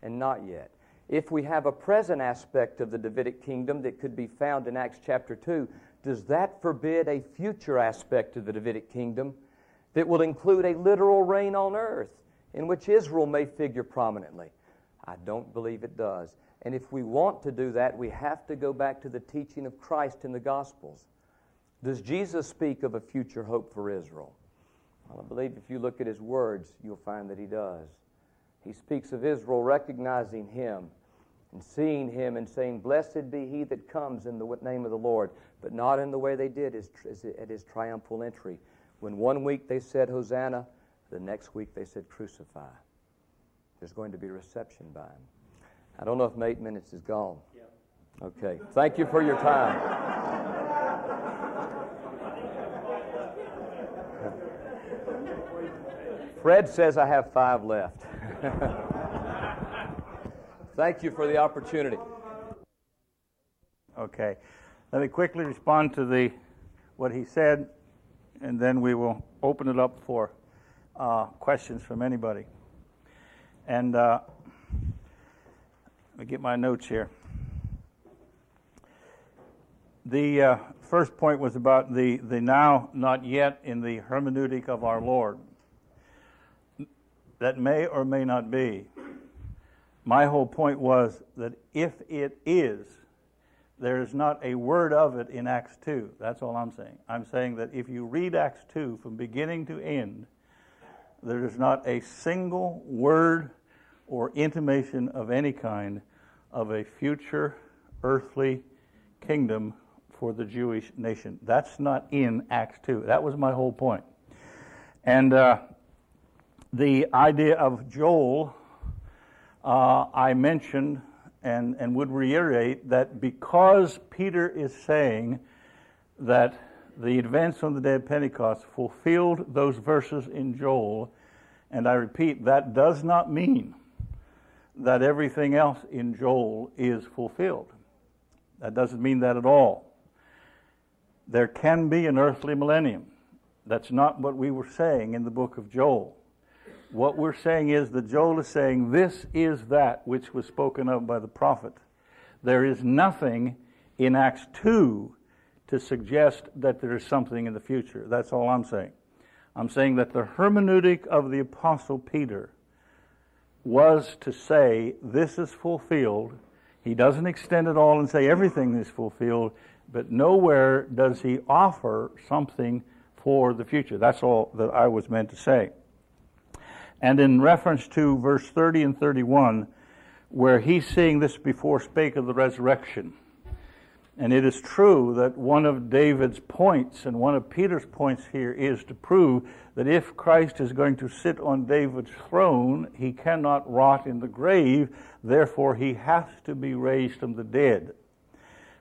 and not yet. If we have a present aspect of the Davidic kingdom that could be found in Acts chapter 2, does that forbid a future aspect of the Davidic kingdom that will include a literal reign on earth in which Israel may figure prominently? I don't believe it does. And if we want to do that, we have to go back to the teaching of Christ in the Gospels. Does Jesus speak of a future hope for Israel? Well, I believe if you look at his words, you'll find that he does. He speaks of Israel recognizing him and seeing him and saying, Blessed be he that comes in the name of the Lord, but not in the way they did at his triumphal entry. When one week they said, Hosanna, the next week they said, Crucify. There's going to be reception by him. I don't know if eight minutes is gone. Okay. Thank you for your time. Fred says I have five left. Thank you for the opportunity. Okay. Let me quickly respond to the what he said, and then we will open it up for uh, questions from anybody. And uh, let me get my notes here. The uh, first point was about the, the now, not yet in the hermeneutic of our Lord. That may or may not be. My whole point was that if it is, there is not a word of it in Acts 2. That's all I'm saying. I'm saying that if you read Acts 2 from beginning to end, there is not a single word or intimation of any kind of a future earthly kingdom for the Jewish nation. That's not in Acts 2. That was my whole point. And uh, the idea of Joel uh, I mentioned and, and would reiterate that because Peter is saying that the events on the day of Pentecost fulfilled those verses in Joel, and I repeat, that does not mean that everything else in Joel is fulfilled. That doesn't mean that at all. There can be an earthly millennium. That's not what we were saying in the book of Joel. What we're saying is that Joel is saying this is that which was spoken of by the prophet. There is nothing in Acts 2 to suggest that there is something in the future. That's all I'm saying. I'm saying that the hermeneutic of the Apostle Peter was to say, This is fulfilled. He doesn't extend it all and say everything is fulfilled, but nowhere does he offer something for the future. That's all that I was meant to say. And in reference to verse 30 and 31, where he's seeing this before spake of the resurrection, and it is true that one of David's points and one of Peter's points here is to prove that if Christ is going to sit on David's throne, he cannot rot in the grave, therefore he has to be raised from the dead.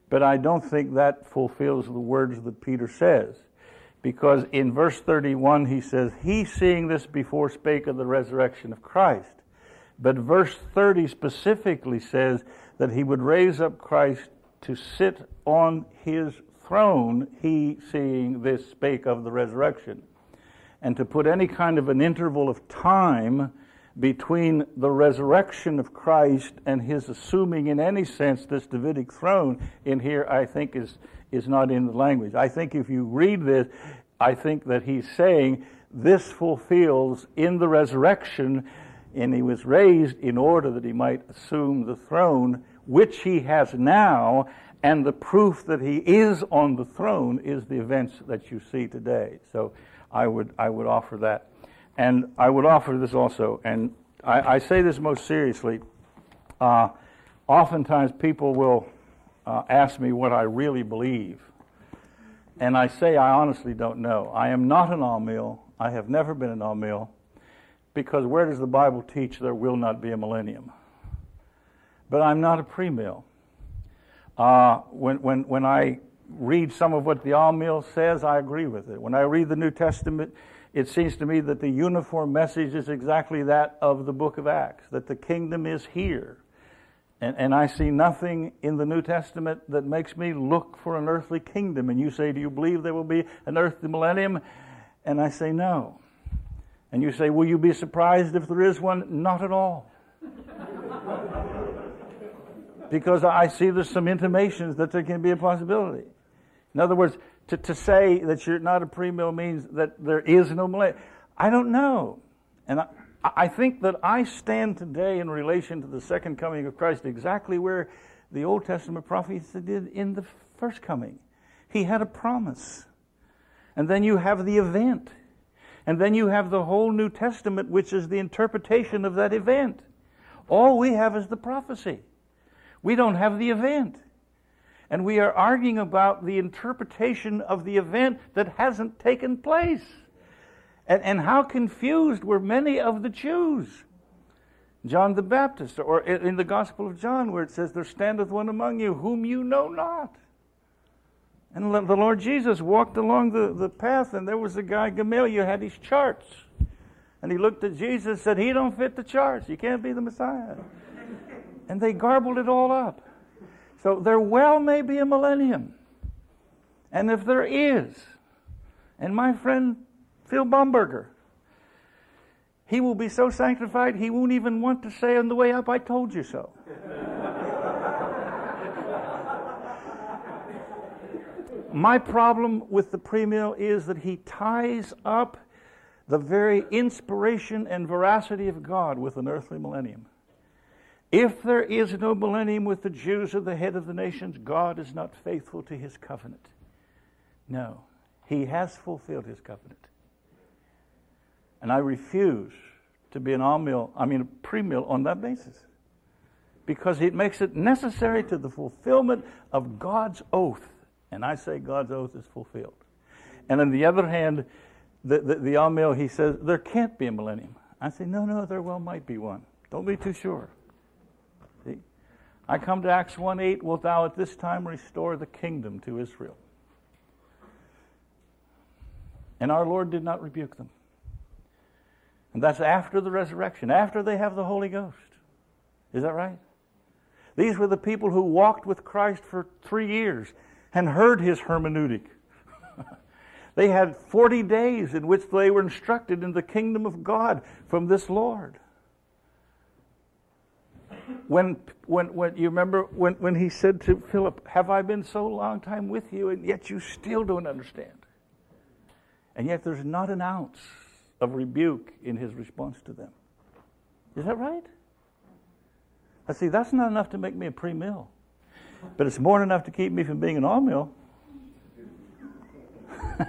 But I don't think that fulfills the words that Peter says. Because in verse 31 he says, He seeing this before spake of the resurrection of Christ. But verse 30 specifically says that he would raise up Christ to sit on his throne, he, seeing this, spake of the resurrection. And to put any kind of an interval of time between the resurrection of Christ and his assuming, in any sense, this Davidic throne in here, I think is, is not in the language. I think if you read this, I think that he's saying this fulfills in the resurrection, and he was raised in order that he might assume the throne which he has now, and the proof that he is on the throne is the events that you see today. So I would, I would offer that. And I would offer this also, and I, I say this most seriously. Uh, oftentimes people will uh, ask me what I really believe. And I say I honestly don't know. I am not an amill. I have never been an amill. Because where does the Bible teach there will not be a millennium? but I'm not a premill. Uh, when, when, when I read some of what the Amill says, I agree with it. When I read the New Testament, it seems to me that the uniform message is exactly that of the book of Acts, that the kingdom is here. And, and I see nothing in the New Testament that makes me look for an earthly kingdom. And you say, Do you believe there will be an earthly millennium? And I say, No. And you say, Will you be surprised if there is one? Not at all because I see there's some intimations that there can be a possibility. In other words, to, to say that you're not a premill means that there is no millennium. I don't know. And I, I think that I stand today in relation to the second coming of Christ exactly where the Old Testament prophets did in the first coming. He had a promise. And then you have the event. And then you have the whole New Testament, which is the interpretation of that event. All we have is the prophecy. We don't have the event. And we are arguing about the interpretation of the event that hasn't taken place. And, and how confused were many of the Jews. John the Baptist, or in the Gospel of John, where it says, There standeth one among you whom you know not. And the Lord Jesus walked along the, the path, and there was a guy, Gamaliel, had his charts. And he looked at Jesus and said, He don't fit the charts. You can't be the Messiah and they garbled it all up. So there well may be a millennium. And if there is, and my friend Phil Baumberger, he will be so sanctified he won't even want to say on the way up, I told you so. my problem with the premill is that he ties up the very inspiration and veracity of God with an earthly millennium. If there is no millennium with the Jews at the head of the nations, God is not faithful to his covenant. No, he has fulfilled his covenant. And I refuse to be an amill, I mean a premill on that basis. Because it makes it necessary to the fulfillment of God's oath. And I say God's oath is fulfilled. And on the other hand, the, the, the amill, he says, there can't be a millennium. I say, no, no, there well might be one. Don't be too sure. See? I come to Acts 1 8, wilt thou at this time restore the kingdom to Israel? And our Lord did not rebuke them. And that's after the resurrection, after they have the Holy Ghost. Is that right? These were the people who walked with Christ for three years and heard his hermeneutic. they had 40 days in which they were instructed in the kingdom of God from this Lord. When, when, when you remember when, when he said to Philip, Have I been so long time with you, and yet you still don't understand? And yet there's not an ounce of rebuke in his response to them. Is that right? I see, that's not enough to make me a pre mill, but it's more than enough to keep me from being an all mill.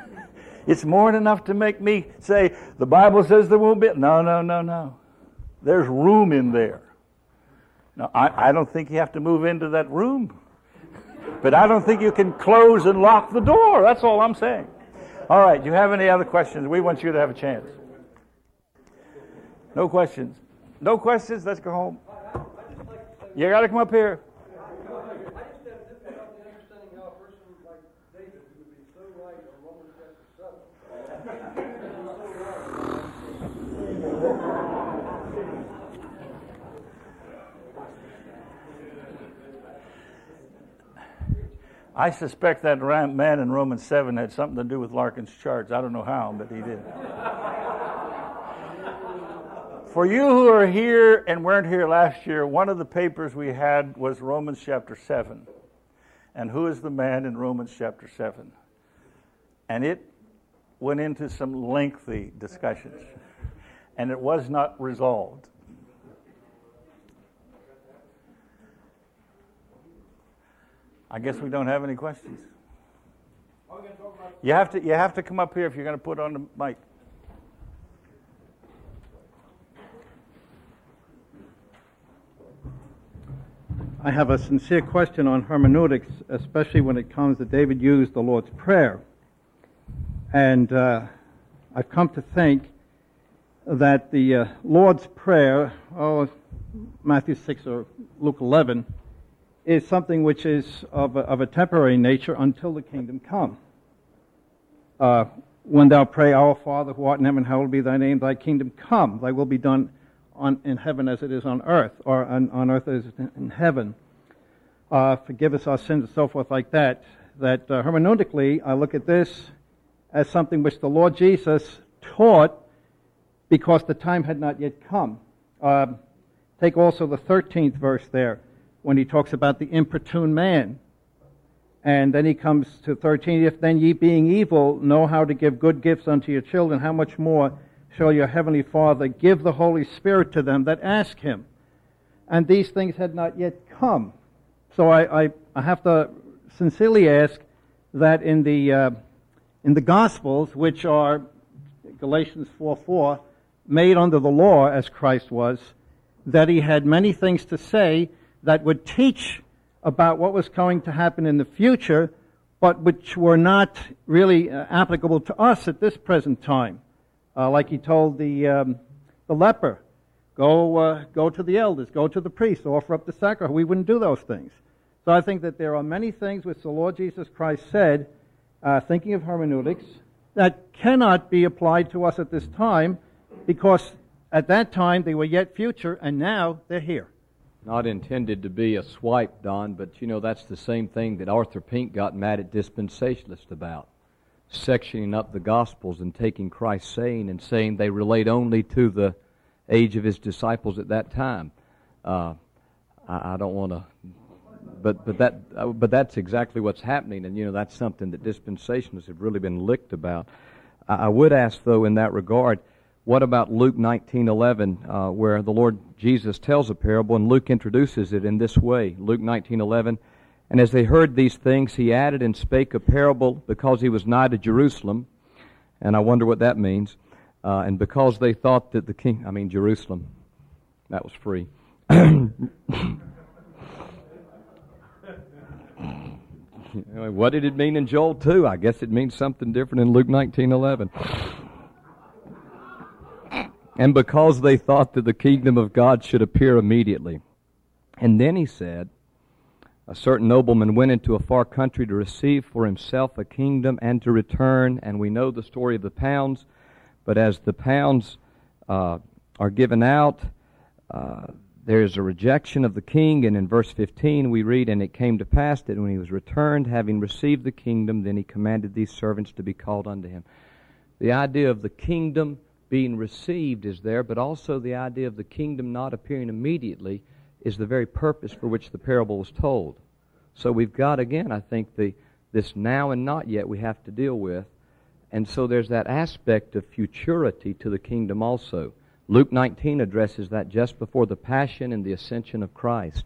it's more than enough to make me say, the Bible says there won't be. No, no, no, no. There's room in there. Now, I, I don't think you have to move into that room, but I don't think you can close and lock the door. That's all I'm saying. All right, do you have any other questions? We want you to have a chance. No questions. No questions? Let's go home. You got to come up here. I suspect that man in Romans 7 had something to do with Larkin's charts. I don't know how, but he did. For you who are here and weren't here last year, one of the papers we had was Romans chapter 7. And who is the man in Romans chapter 7? And it went into some lengthy discussions. And it was not resolved. I guess we don't have any questions. You have to, you have to come up here if you're going to put on the mic. I have a sincere question on hermeneutics, especially when it comes that David used the Lord's Prayer. And uh, I've come to think that the uh, Lord's Prayer, oh, Matthew 6 or Luke 11, is something which is of a, of a temporary nature until the kingdom come. Uh, when thou pray, Our Father who art in heaven, hallowed be thy name, thy kingdom come, thy will be done on, in heaven as it is on earth, or on, on earth as in heaven. Uh, forgive us our sins and so forth like that. That uh, hermeneutically, I look at this as something which the Lord Jesus taught because the time had not yet come. Uh, take also the 13th verse there when he talks about the importune man. And then he comes to 13, if then ye being evil know how to give good gifts unto your children, how much more shall your heavenly Father give the Holy Spirit to them that ask him. And these things had not yet come. So I, I, I have to sincerely ask that in the, uh, in the Gospels, which are Galatians 4 4, made under the law as Christ was, that he had many things to say that would teach about what was going to happen in the future, but which were not really uh, applicable to us at this present time. Uh, like he told the, um, the leper, go, uh, go to the elders, go to the priests, offer up the sacrifice. We wouldn't do those things. So I think that there are many things which the Lord Jesus Christ said, uh, thinking of hermeneutics, that cannot be applied to us at this time because at that time they were yet future and now they're here. Not intended to be a swipe, Don, but you know that's the same thing that Arthur Pink got mad at dispensationalists about sectioning up the Gospels and taking Christ's saying and saying they relate only to the age of his disciples at that time. Uh, I, I, don't want to, but but that uh, but that's exactly what's happening, and you know that's something that dispensationalists have really been licked about. I, I would ask though in that regard, what about Luke nineteen eleven, uh, where the Lord Jesus tells a parable and Luke introduces it in this way? Luke nineteen eleven. And as they heard these things, he added and spake a parable because he was nigh to Jerusalem. And I wonder what that means. Uh, and because they thought that the king, I mean, Jerusalem, that was free. what did it mean in Joel 2? I guess it means something different in Luke 19:11. And because they thought that the kingdom of God should appear immediately. And then he said, a certain nobleman went into a far country to receive for himself a kingdom and to return. And we know the story of the pounds. But as the pounds uh, are given out, uh, there's a rejection of the king, and in verse 15 we read, And it came to pass that when he was returned, having received the kingdom, then he commanded these servants to be called unto him. The idea of the kingdom being received is there, but also the idea of the kingdom not appearing immediately is the very purpose for which the parable was told. So we've got, again, I think, the, this now and not yet we have to deal with. And so there's that aspect of futurity to the kingdom also. Luke 19 addresses that just before the passion and the ascension of Christ.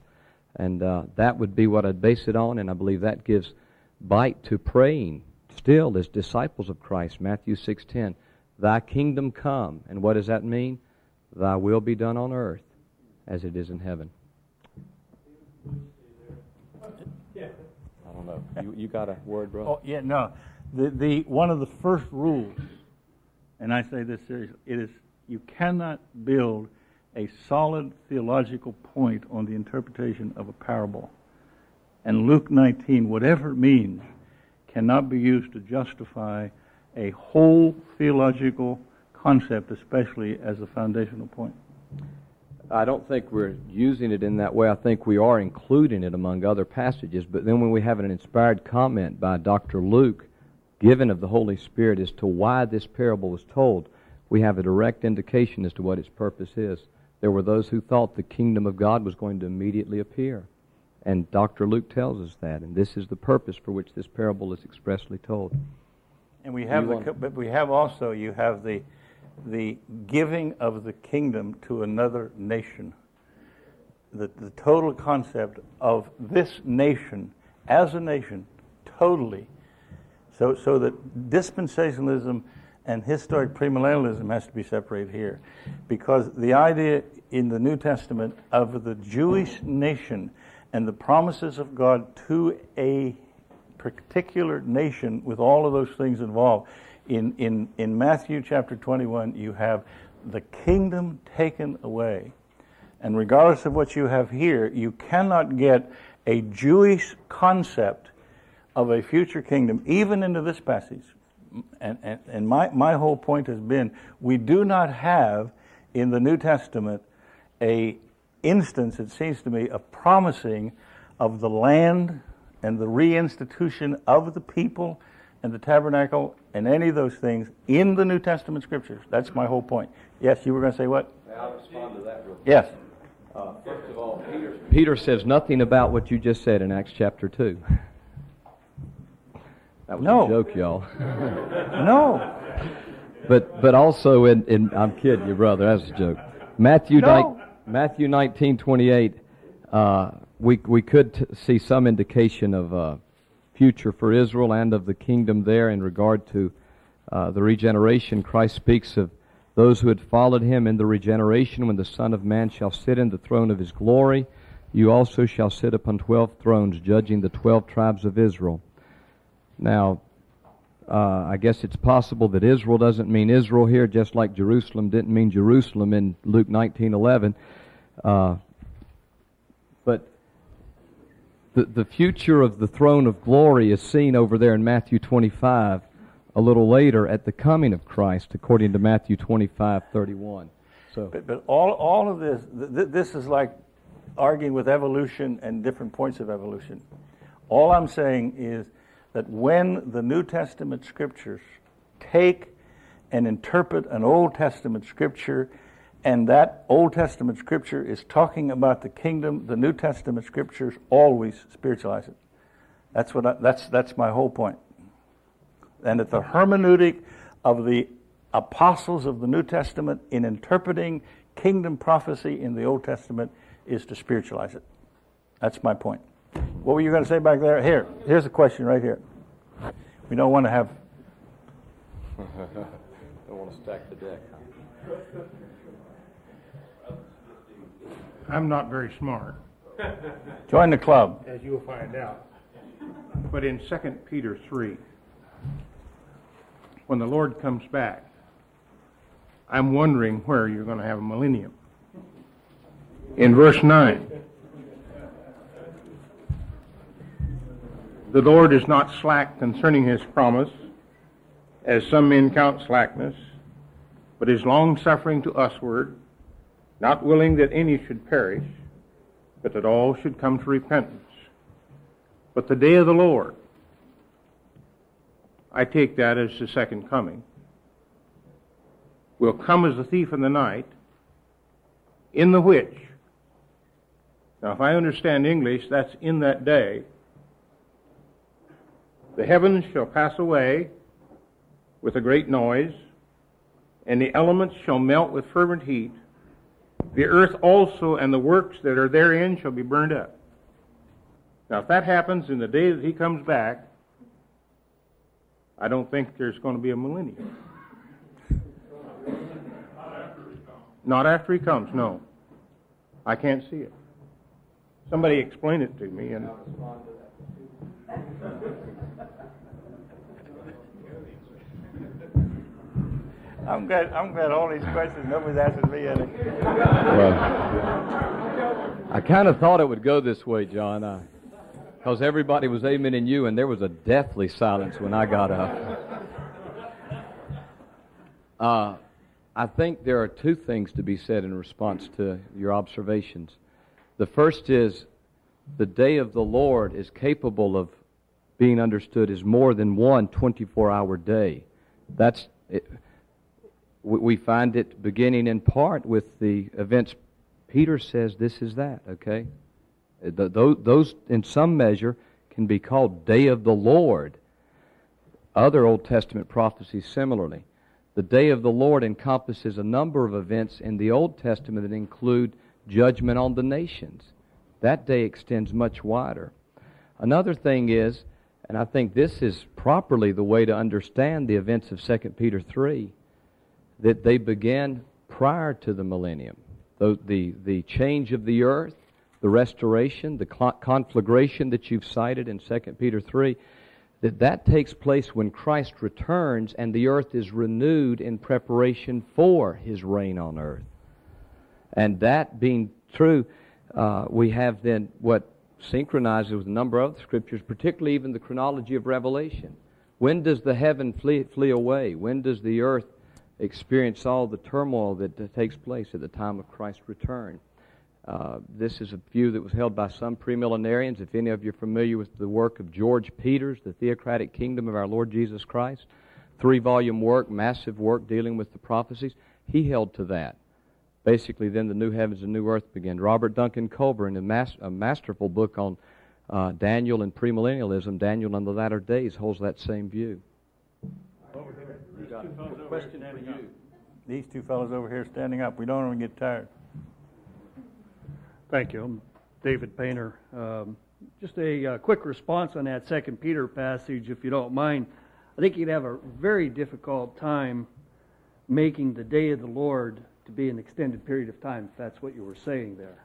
And uh, that would be what I'd base it on, and I believe that gives bite to praying still as disciples of Christ. Matthew 6.10, Thy kingdom come. And what does that mean? Thy will be done on earth as it is in heaven. I don't know. You, you got a word, bro? Oh, yeah, no. The, the, one of the first rules, and I say this seriously, it is you cannot build a solid theological point on the interpretation of a parable. And Luke 19, whatever it means, cannot be used to justify a whole theological concept, especially as a foundational point. I don't think we're using it in that way. I think we are including it among other passages. But then when we have an inspired comment by Dr. Luke, given of the Holy Spirit, as to why this parable was told, we have a direct indication as to what its purpose is. There were those who thought the kingdom of God was going to immediately appear. And Dr. Luke tells us that. And this is the purpose for which this parable is expressly told. And we have, the, but we have also, you have the, the giving of the kingdom to another nation. The, the total concept of this nation as a nation, totally. So, so that dispensationalism and historic premillennialism has to be separated here. Because the idea in the New Testament of the Jewish nation and the promises of God to a particular nation with all of those things involved. In, in, in Matthew chapter 21, you have the kingdom taken away. And regardless of what you have here, you cannot get a Jewish concept of a future kingdom, even into this passage, and, and, and my, my whole point has been we do not have in the New Testament a instance, it seems to me, of promising of the land and the reinstitution of the people and the tabernacle and any of those things in the New Testament scriptures. That's my whole point. Yes, you were going to say what? I'll respond to that. yes. Uh, first of all, Peter, Peter says nothing about what you just said in Acts chapter 2. That was no. a joke, y'all. no. But but also in, in I'm kidding you, brother. That's a joke. Matthew no. ni- Matthew 19:28. Uh, we we could t- see some indication of uh, future for Israel and of the kingdom there in regard to uh, the regeneration. Christ speaks of those who had followed him in the regeneration when the Son of Man shall sit in the throne of his glory. You also shall sit upon twelve thrones, judging the twelve tribes of Israel. Now, uh, I guess it's possible that Israel doesn't mean Israel here, just like Jerusalem didn't mean Jerusalem in Luke 19:11. Uh, but the the future of the throne of glory is seen over there in Matthew 25, a little later at the coming of Christ, according to Matthew 25:31. So, but, but all all of this th- this is like arguing with evolution and different points of evolution. All I'm saying is that when the New Testament scriptures take and interpret an Old Testament scripture, and that Old Testament scripture is talking about the kingdom, the New Testament scriptures always spiritualize it. That's what I, that's that's my whole point. And that the hermeneutic of the apostles of the New Testament in interpreting kingdom prophecy in the Old Testament is to spiritualize it. That's my point. What were you going to say back there? Here, here's a question right here. We don't want to have. don't want to stack the deck. I'm not very smart, Join the club. as you'll find out. But in 2 Peter 3, when the Lord comes back, I'm wondering where you're going to have a millennium. In verse 9, the Lord is not slack concerning his promise, as some men count slackness, but is long suffering to usward, not willing that any should perish, but that all should come to repentance. But the day of the Lord, I take that as the second coming, will come as a thief in the night, in the which, now if I understand English, that's in that day, the heavens shall pass away with a great noise, and the elements shall melt with fervent heat. The earth also and the works that are therein shall be burned up. Now, if that happens in the day that he comes back, I don't think there's going to be a millennium. Not after he comes, no. I can't see it. Somebody explain it to me and I'm glad, I'm glad all these questions, nobody's asking me any. Well, I kind of thought it would go this way, John, I, because everybody was aiming in you, and there was a deathly silence when I got up. Uh, I think there are two things to be said in response to your observations. The first is the day of the Lord is capable of being understood as more than one 24 hour day. That's. It, we find it beginning in part with the events Peter says this is that, okay? Uh, those, in some measure, can be called Day of the Lord. Other Old Testament prophecies similarly. The Day of the Lord encompasses a number of events in the Old Testament that include judgment on the nations. That day extends much wider. Another thing is, and I think this is properly the way to understand the events of 2 Peter 3, that they began prior to the millennium. The, the, the change of the earth, the restoration, the conflagration that you've cited in 2 Peter 3, that that takes place when Christ returns and the earth is renewed in preparation for his reign on earth. And that being true, uh, we have then what synchronizes with a number of the scriptures, particularly even the chronology of Revelation. When does the heaven flee, flee away? When does the earth experience all the turmoil that takes place at the time of Christ's return. Uh, this is a view that was held by some premillenarians. If any of you are familiar with the work of George Peters, The Theocratic Kingdom of Our Lord Jesus Christ, three volume work, massive work dealing with the prophecies, he held to that. Basically, then the new heavens and new earth began. Robert Duncan Culver, a, mas- a masterful book on uh, Daniel and premillennialism, Daniel and the Latter Days, holds that same view got a question for you. These two fellows over here standing up. We don't want to get tired. Thank you. I'm David Painter. Um, just a uh, quick response on that Second Peter passage, if you don't mind. I think you'd have a very difficult time making the day of the Lord to be an extended period of time, if that's what you were saying there.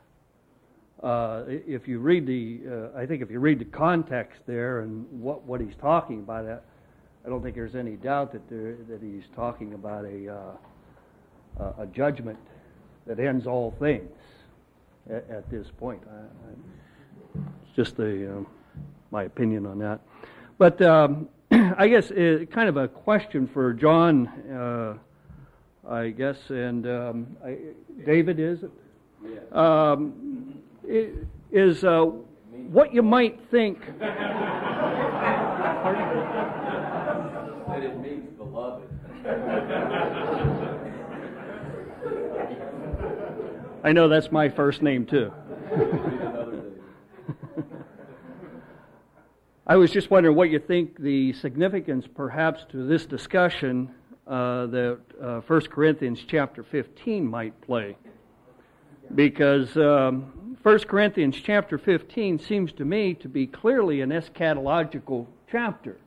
Uh, if you read the, uh, I think if you read the context there and what, what he's talking about, that I don't think there's any doubt that, there, that he's talking about a, uh, a judgment that ends all things at, at this point. I, I, it's just a, uh, my opinion on that. But um, I guess uh, kind of a question for John, uh, I guess, and um, I, David, is it? Um, is uh, what you might think. that it means beloved. I know that's my first name too. I was just wondering what you think the significance, perhaps, to this discussion uh, that uh, 1 Corinthians chapter 15 might play. Because um, 1 Corinthians chapter 15 seems to me to be clearly an eschatological chapter.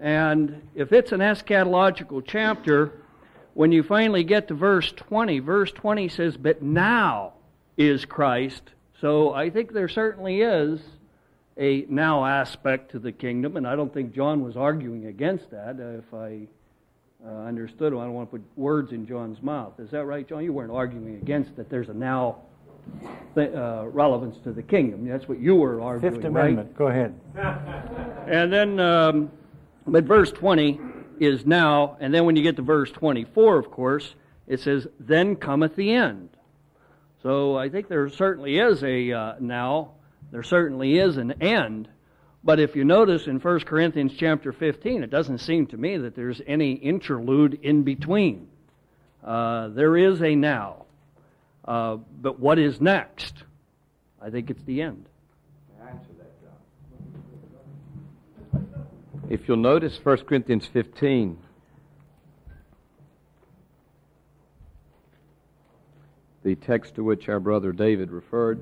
And if it's an eschatological chapter, when you finally get to verse 20, verse 20 says, But now is Christ. So I think there certainly is a now aspect to the kingdom, and I don't think John was arguing against that. If I uh, understood him, I don't want to put words in John's mouth. Is that right, John? You weren't arguing against that there's a now th- uh, relevance to the kingdom. That's what you were arguing. Fifth Amendment. Right? Go ahead. and then um, but verse 20 is now, and then when you get to verse 24, of course, it says, then cometh the end. So I think there certainly is a uh, now, there certainly is an end. But if you notice in 1 Corinthians chapter 15, it doesn't seem to me that there's any interlude in between. Uh, there is a now. Uh, but what is next? I think it's the end. If you'll notice 1 Corinthians 15, the text to which our brother David referred,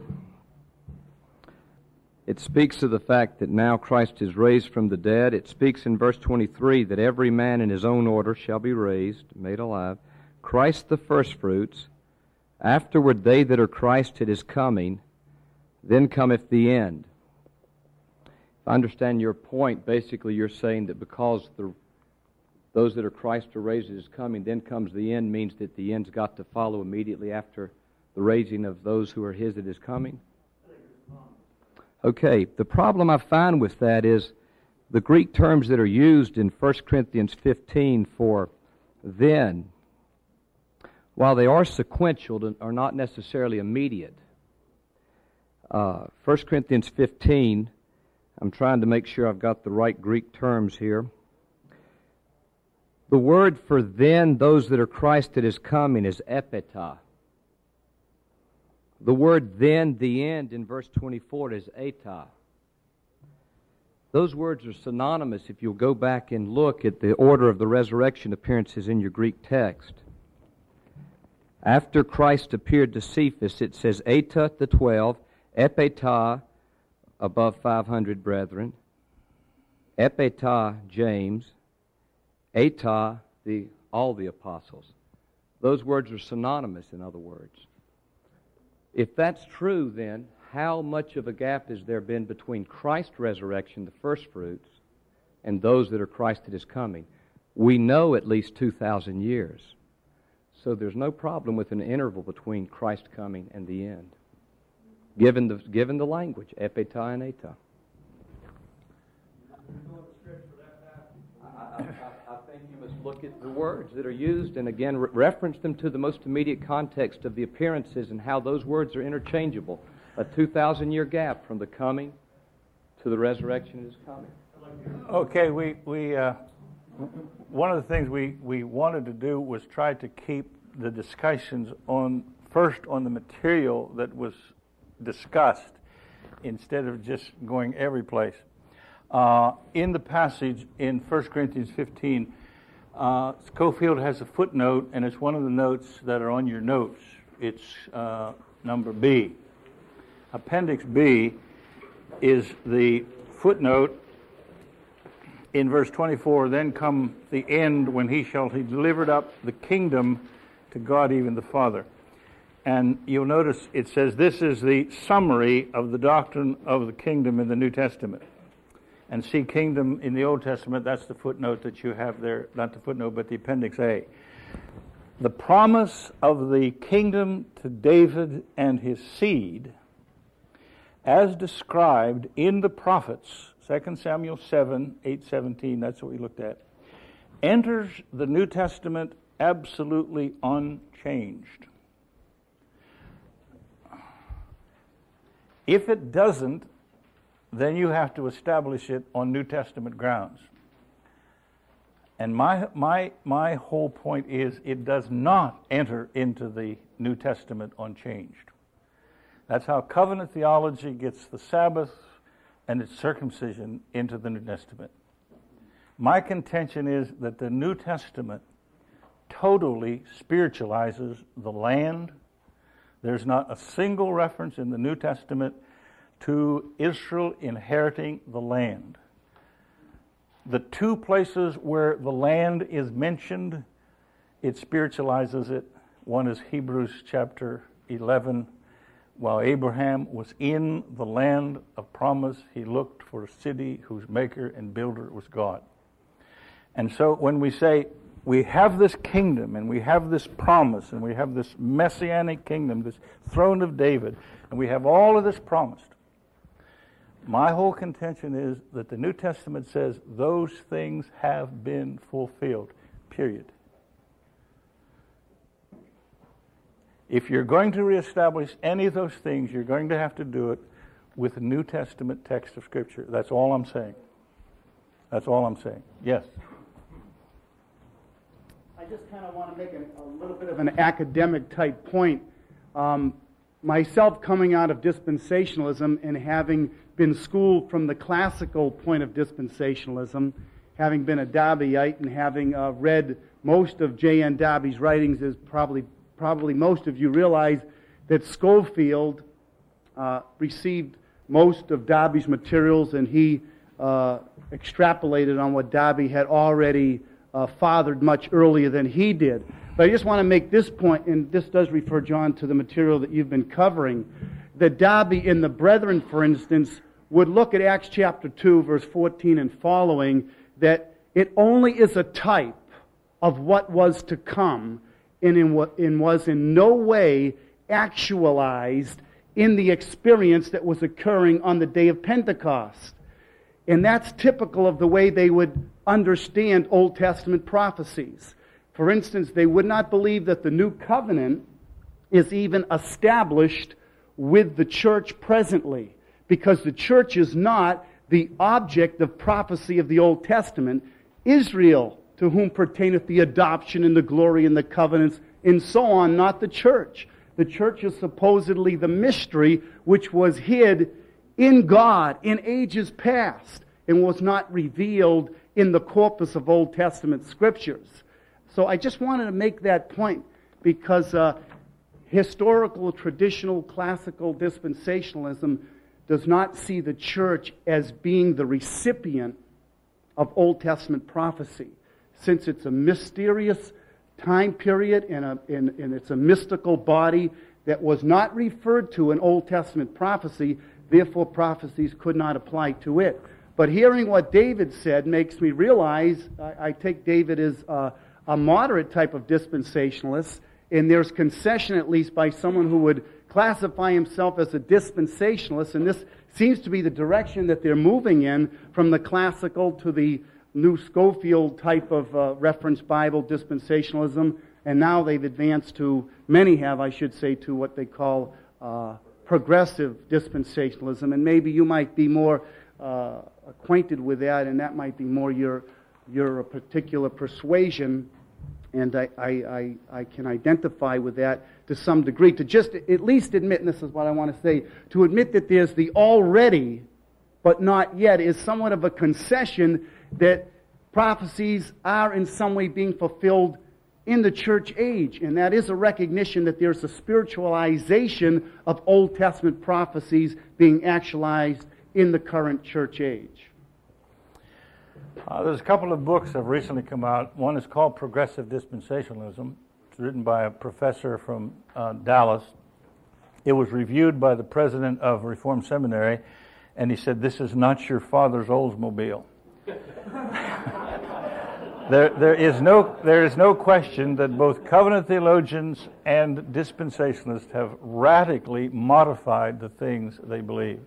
it speaks of the fact that now Christ is raised from the dead. It speaks in verse 23 that every man in his own order shall be raised, made alive. Christ the firstfruits, afterward they that are Christ at his coming, then cometh the end. I understand your point, basically you're saying that because the, those that are Christ are raised is coming, then comes the end, means that the end's got to follow immediately after the raising of those who are his that is coming? Okay, the problem I find with that is the Greek terms that are used in 1 Corinthians 15 for then, while they are sequential, are not necessarily immediate. Uh, 1 Corinthians 15 I'm trying to make sure I've got the right Greek terms here. The word for then, those that are Christ that is coming, is epita. The word then, the end, in verse 24 is eta. Those words are synonymous if you'll go back and look at the order of the resurrection appearances in your Greek text. After Christ appeared to Cephas, it says eta, the twelve, epeta, above 500 brethren, epeta James, eta the all the apostles. Those words are synonymous, in other words. If that's true, then how much of a gap has there been between Christ's resurrection, the first fruits, and those that are Christ that is coming? We know at least 2,000 years. So there's no problem with an interval between Christ coming and the end given the, given the language, epeta and eta. I, think you must look at the words that are used and again re- reference them to the most immediate context of the appearances and how those words are interchangeable. A 2,000 year gap from the coming to the resurrection is coming. Okay, we, we uh, one of the things we, we wanted to do was try to keep the discussions on first on the material that was discussed instead of just going every place. Uh, in the passage in 1 Corinthians 15, uh, Scofield has a footnote, and it's one of the notes that are on your notes. It's uh, number B. Appendix B is the footnote in verse 24 Then come the end when he shall he delivered up the kingdom to God, even the Father. And you'll notice it says this is the summary of the doctrine of the kingdom in the New Testament. And see kingdom in the Old Testament, that's the footnote that you have there, not the footnote, but the appendix A. The promise of the kingdom to David and his seed, as described in the prophets, 2 Samuel 7, 8, 17, that's what we looked at, enters the New Testament absolutely unchanged. If it doesn't, then you have to establish it on New Testament grounds. And my, my, my whole point is it does not enter into the New Testament unchanged. That's how covenant theology gets the Sabbath and its circumcision into the New Testament. My contention is that the New Testament totally spiritualizes the land there's not a single reference in the New Testament to Israel inheriting the land. The two places where the land is mentioned, it spiritualizes it. One is Hebrews chapter 11. While Abraham was in the land of promise, he looked for a city whose maker and builder was God. And so when we say we have this kingdom and we have this promise and we have this messianic kingdom, this throne of David, and we have all of this promised. My whole contention is that the New Testament says those things have been fulfilled, period. If you're going to reestablish any of those things, you're going to have to do it with New Testament text of Scripture. That's all I'm saying. That's all I'm saying. Yes. Just kind of want to make a, a, little bit of an academic type point. Um, myself coming out of dispensationalism and having been schooled from the classical point of dispensationalism, having been a Darbyite and having uh, read most of J.N. Darby's writings, as probably, probably most of you realize that Scofield uh, received most of Darby's materials and he uh, extrapolated on what Darby had already uh, fathered much earlier than he did. But I just want to make this point, and this does refer, John, to the material that you've been covering. That Darby in the Brethren, for instance, would look at Acts chapter 2, verse 14 and following, that it only is a type of what was to come and, in and was in no way actualized in the experience that was occurring on the day of Pentecost. And that's typical of the way they would understand Old Testament prophecies. For instance, they would not believe that the new covenant is even established with the church presently, because the church is not the object of prophecy of the Old Testament. Israel, to whom pertaineth the adoption and the glory and the covenants, and so on, not the church. The church is supposedly the mystery which was hid in God in ages past and was not revealed in the corpus of Old Testament scriptures. So I just wanted to make that point because uh, historical, traditional, classical dispensationalism does not see the church as being the recipient of Old Testament prophecy. Since it's a mysterious time period and, a, and, and it's a mystical body that was not referred to in Old Testament prophecy, therefore prophecies could not apply to it. But hearing what David said makes me realize I, I take David as a, a moderate type of dispensationalist, and there's concession, at least, by someone who would classify himself as a dispensationalist, and this seems to be the direction that they're moving in from the classical to the new Scofield type of uh, reference Bible dispensationalism, and now they've advanced to, many have, I should say, to what they call uh, progressive dispensationalism. And maybe you might be more uh, acquainted with that, and that might be more your, your particular persuasion. And I, I, I, I can identify with that to some degree. To just at least admit, and this is what I want to say, to admit that there's the already but not yet is somewhat of a concession that prophecies are in some way being fulfilled in the church age. And that is a recognition that there's a spiritualization of Old Testament prophecies being actualized in the current church age. Uh, there's a couple of books that have recently come out. One is called Progressive Dispensationalism. It's written by a professor from uh, Dallas. It was reviewed by the president of Reformed Seminary, and he said, This is not your father's Oldsmobile. there, there, is no, there is no question that both covenant theologians and dispensationalists have radically modified the things they believe.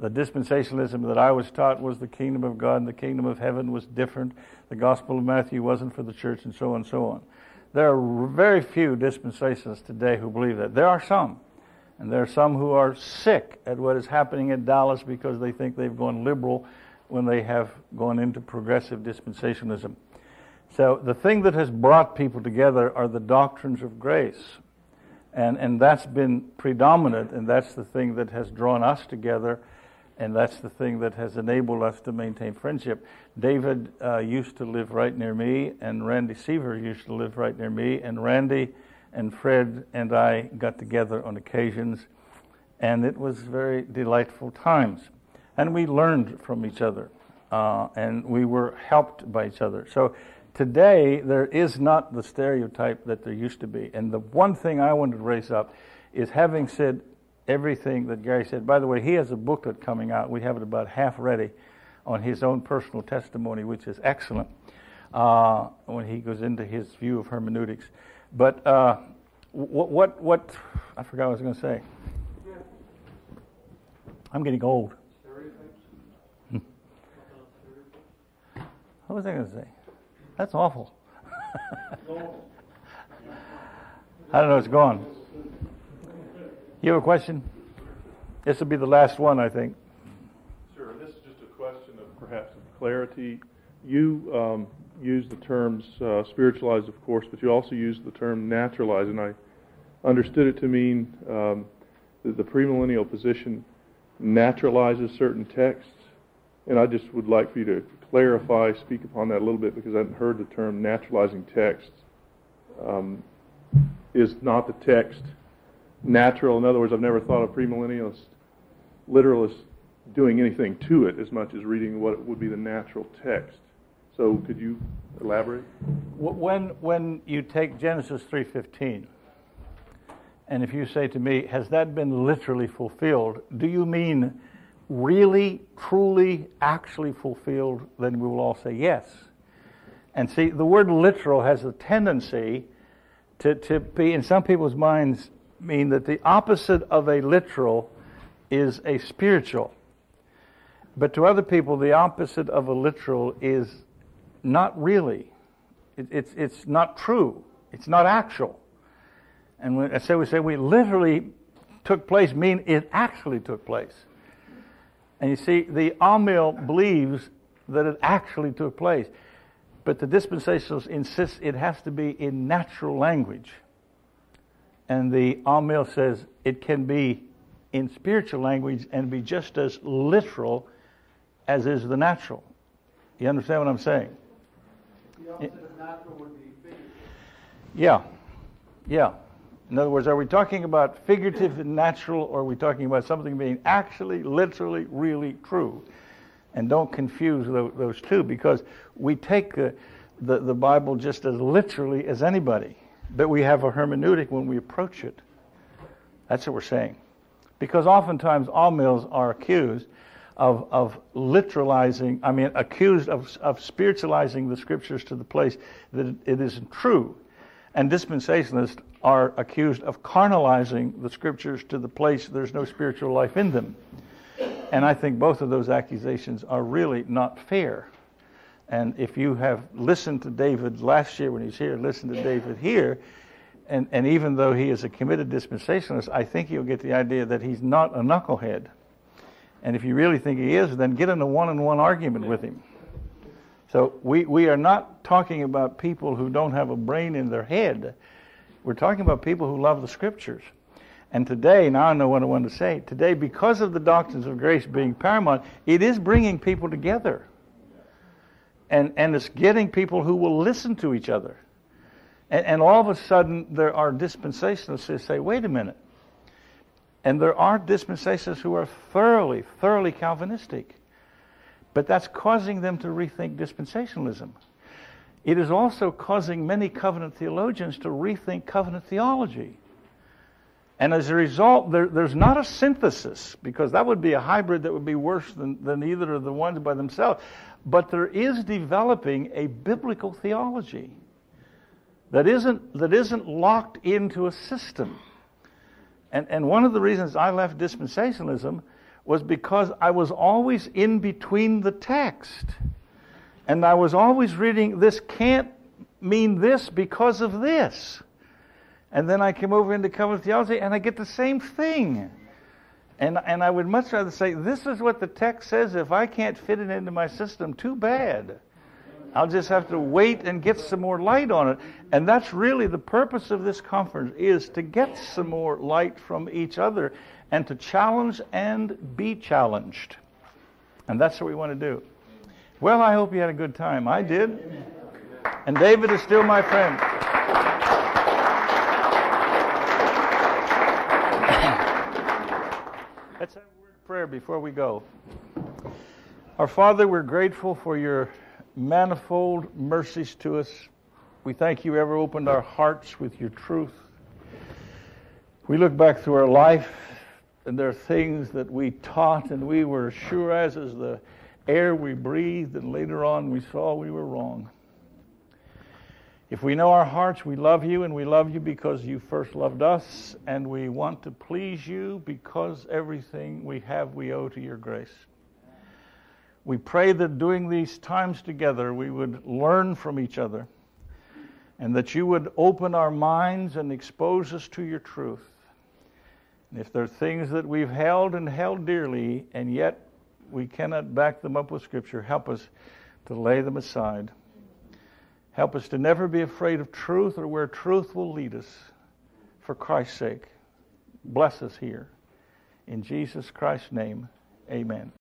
The dispensationalism that I was taught was the kingdom of God and the kingdom of heaven was different. The Gospel of Matthew wasn't for the church, and so on and so on. There are very few dispensationalists today who believe that. There are some. And there are some who are sick at what is happening in Dallas because they think they've gone liberal when they have gone into progressive dispensationalism. So the thing that has brought people together are the doctrines of grace. And, and that's been predominant, and that's the thing that has drawn us together, and that's the thing that has enabled us to maintain friendship. David uh, used to live right near me, and Randy Seaver used to live right near me, and Randy and Fred and I got together on occasions, and it was very delightful times and we learned from each other, uh, and we were helped by each other. So today, there is not the stereotype that there used to be. And the one thing I wanted to raise up is having said everything that Gary said. By the way, he has a booklet coming out. We have it about half ready on his own personal testimony, which is excellent uh, when he goes into his view of hermeneutics. But uh, what, what, what, I forgot what I was going to say. I'm getting old. What was I going to say? That's awful. I don't know, it's gone. You have a question? This will be the last one, I think. Sure. This is just a question of perhaps of clarity. You um, use the terms uh, spiritualized, of course, but you also use the term naturalized, and I understood it to mean um, that the premillennial position naturalizes certain texts. And I just would like for you to clarify, speak upon that a little bit, because I hadn't heard the term naturalizing texts. Um, is not the text natural? In other words, I've never thought of premillennialist literalists doing anything to it as much as reading what would be the natural text. So could you elaborate? When, when you take Genesis 3.15, and if you say to me, has that been literally fulfilled, do you mean really, truly, actually fulfilled? Then we will all say yes. And see, the word literal has a tendency to, to be, in some people's minds, mean that the opposite of a literal is a spiritual. But to other people, the opposite of a literal is not really. It, it's, it's not true. It's not actual. And when I say we say we literally took place, mean it actually took place. And you see, the amil believes that it actually took place. But the dispensationalists insist it has to be in natural language. And the amil says it can be in spiritual language and be just as literal as is the natural. You understand what I'm saying? The opposite of natural would be figurative. Yeah. Yeah. In other words, are we talking about figurative and natural, or are we talking about something being actually, literally, really true? And don't confuse those, those two because we take the, the, the Bible just as literally as anybody, but we have a hermeneutic when we approach it. That's what we're saying. Because oftentimes amils are accused of, of literalizing, I mean, accused of, of spiritualizing the scriptures to the place that it isn't true. And dispensationalists are accused of carnalizing the scriptures to the place there's no spiritual life in them. And I think both of those accusations are really not fair. And if you have listened to David last year when he's here, listen to David here, and, and even though he is a committed dispensationalist, I think you'll get the idea that he's not a knucklehead. And if you really think he is, then get in a one on one argument with him. So we, we are not talking about people who don't have a brain in their head. We're talking about people who love the scriptures. And today, now I know what I want to say. Today, because of the doctrines of grace being paramount, it is bringing people together. And, and it's getting people who will listen to each other. And, and all of a sudden, there are dispensationalists who say, wait a minute. And there are dispensationalists who are thoroughly, thoroughly Calvinistic. But that's causing them to rethink dispensationalism. It is also causing many covenant theologians to rethink covenant theology. And as a result, there, there's not a synthesis, because that would be a hybrid that would be worse than, than either of the ones by themselves. But there is developing a biblical theology that isn't, that isn't locked into a system. And, and one of the reasons I left dispensationalism was because I was always in between the text. And I was always reading, this can't mean this because of this. And then I came over into covenant theology and I get the same thing. And, and I would much rather say, this is what the text says. If I can't fit it into my system, too bad. I'll just have to wait and get some more light on it. And that's really the purpose of this conference is to get some more light from each other and to challenge and be challenged. And that's what we want to do. Well, I hope you had a good time. I did. And David is still my friend. Let's have a word of prayer before we go. Our Father, we're grateful for your manifold mercies to us. We thank you ever opened our hearts with your truth. We look back through our life, and there are things that we taught and we were sure as is the air we breathed, and later on we saw we were wrong. If we know our hearts, we love you, and we love you because you first loved us, and we want to please you because everything we have we owe to your grace. We pray that during these times together we would learn from each other, and that you would open our minds and expose us to your truth. If there are things that we've held and held dearly, and yet we cannot back them up with Scripture, help us to lay them aside. Help us to never be afraid of truth or where truth will lead us for Christ's sake. Bless us here. In Jesus Christ's name, amen.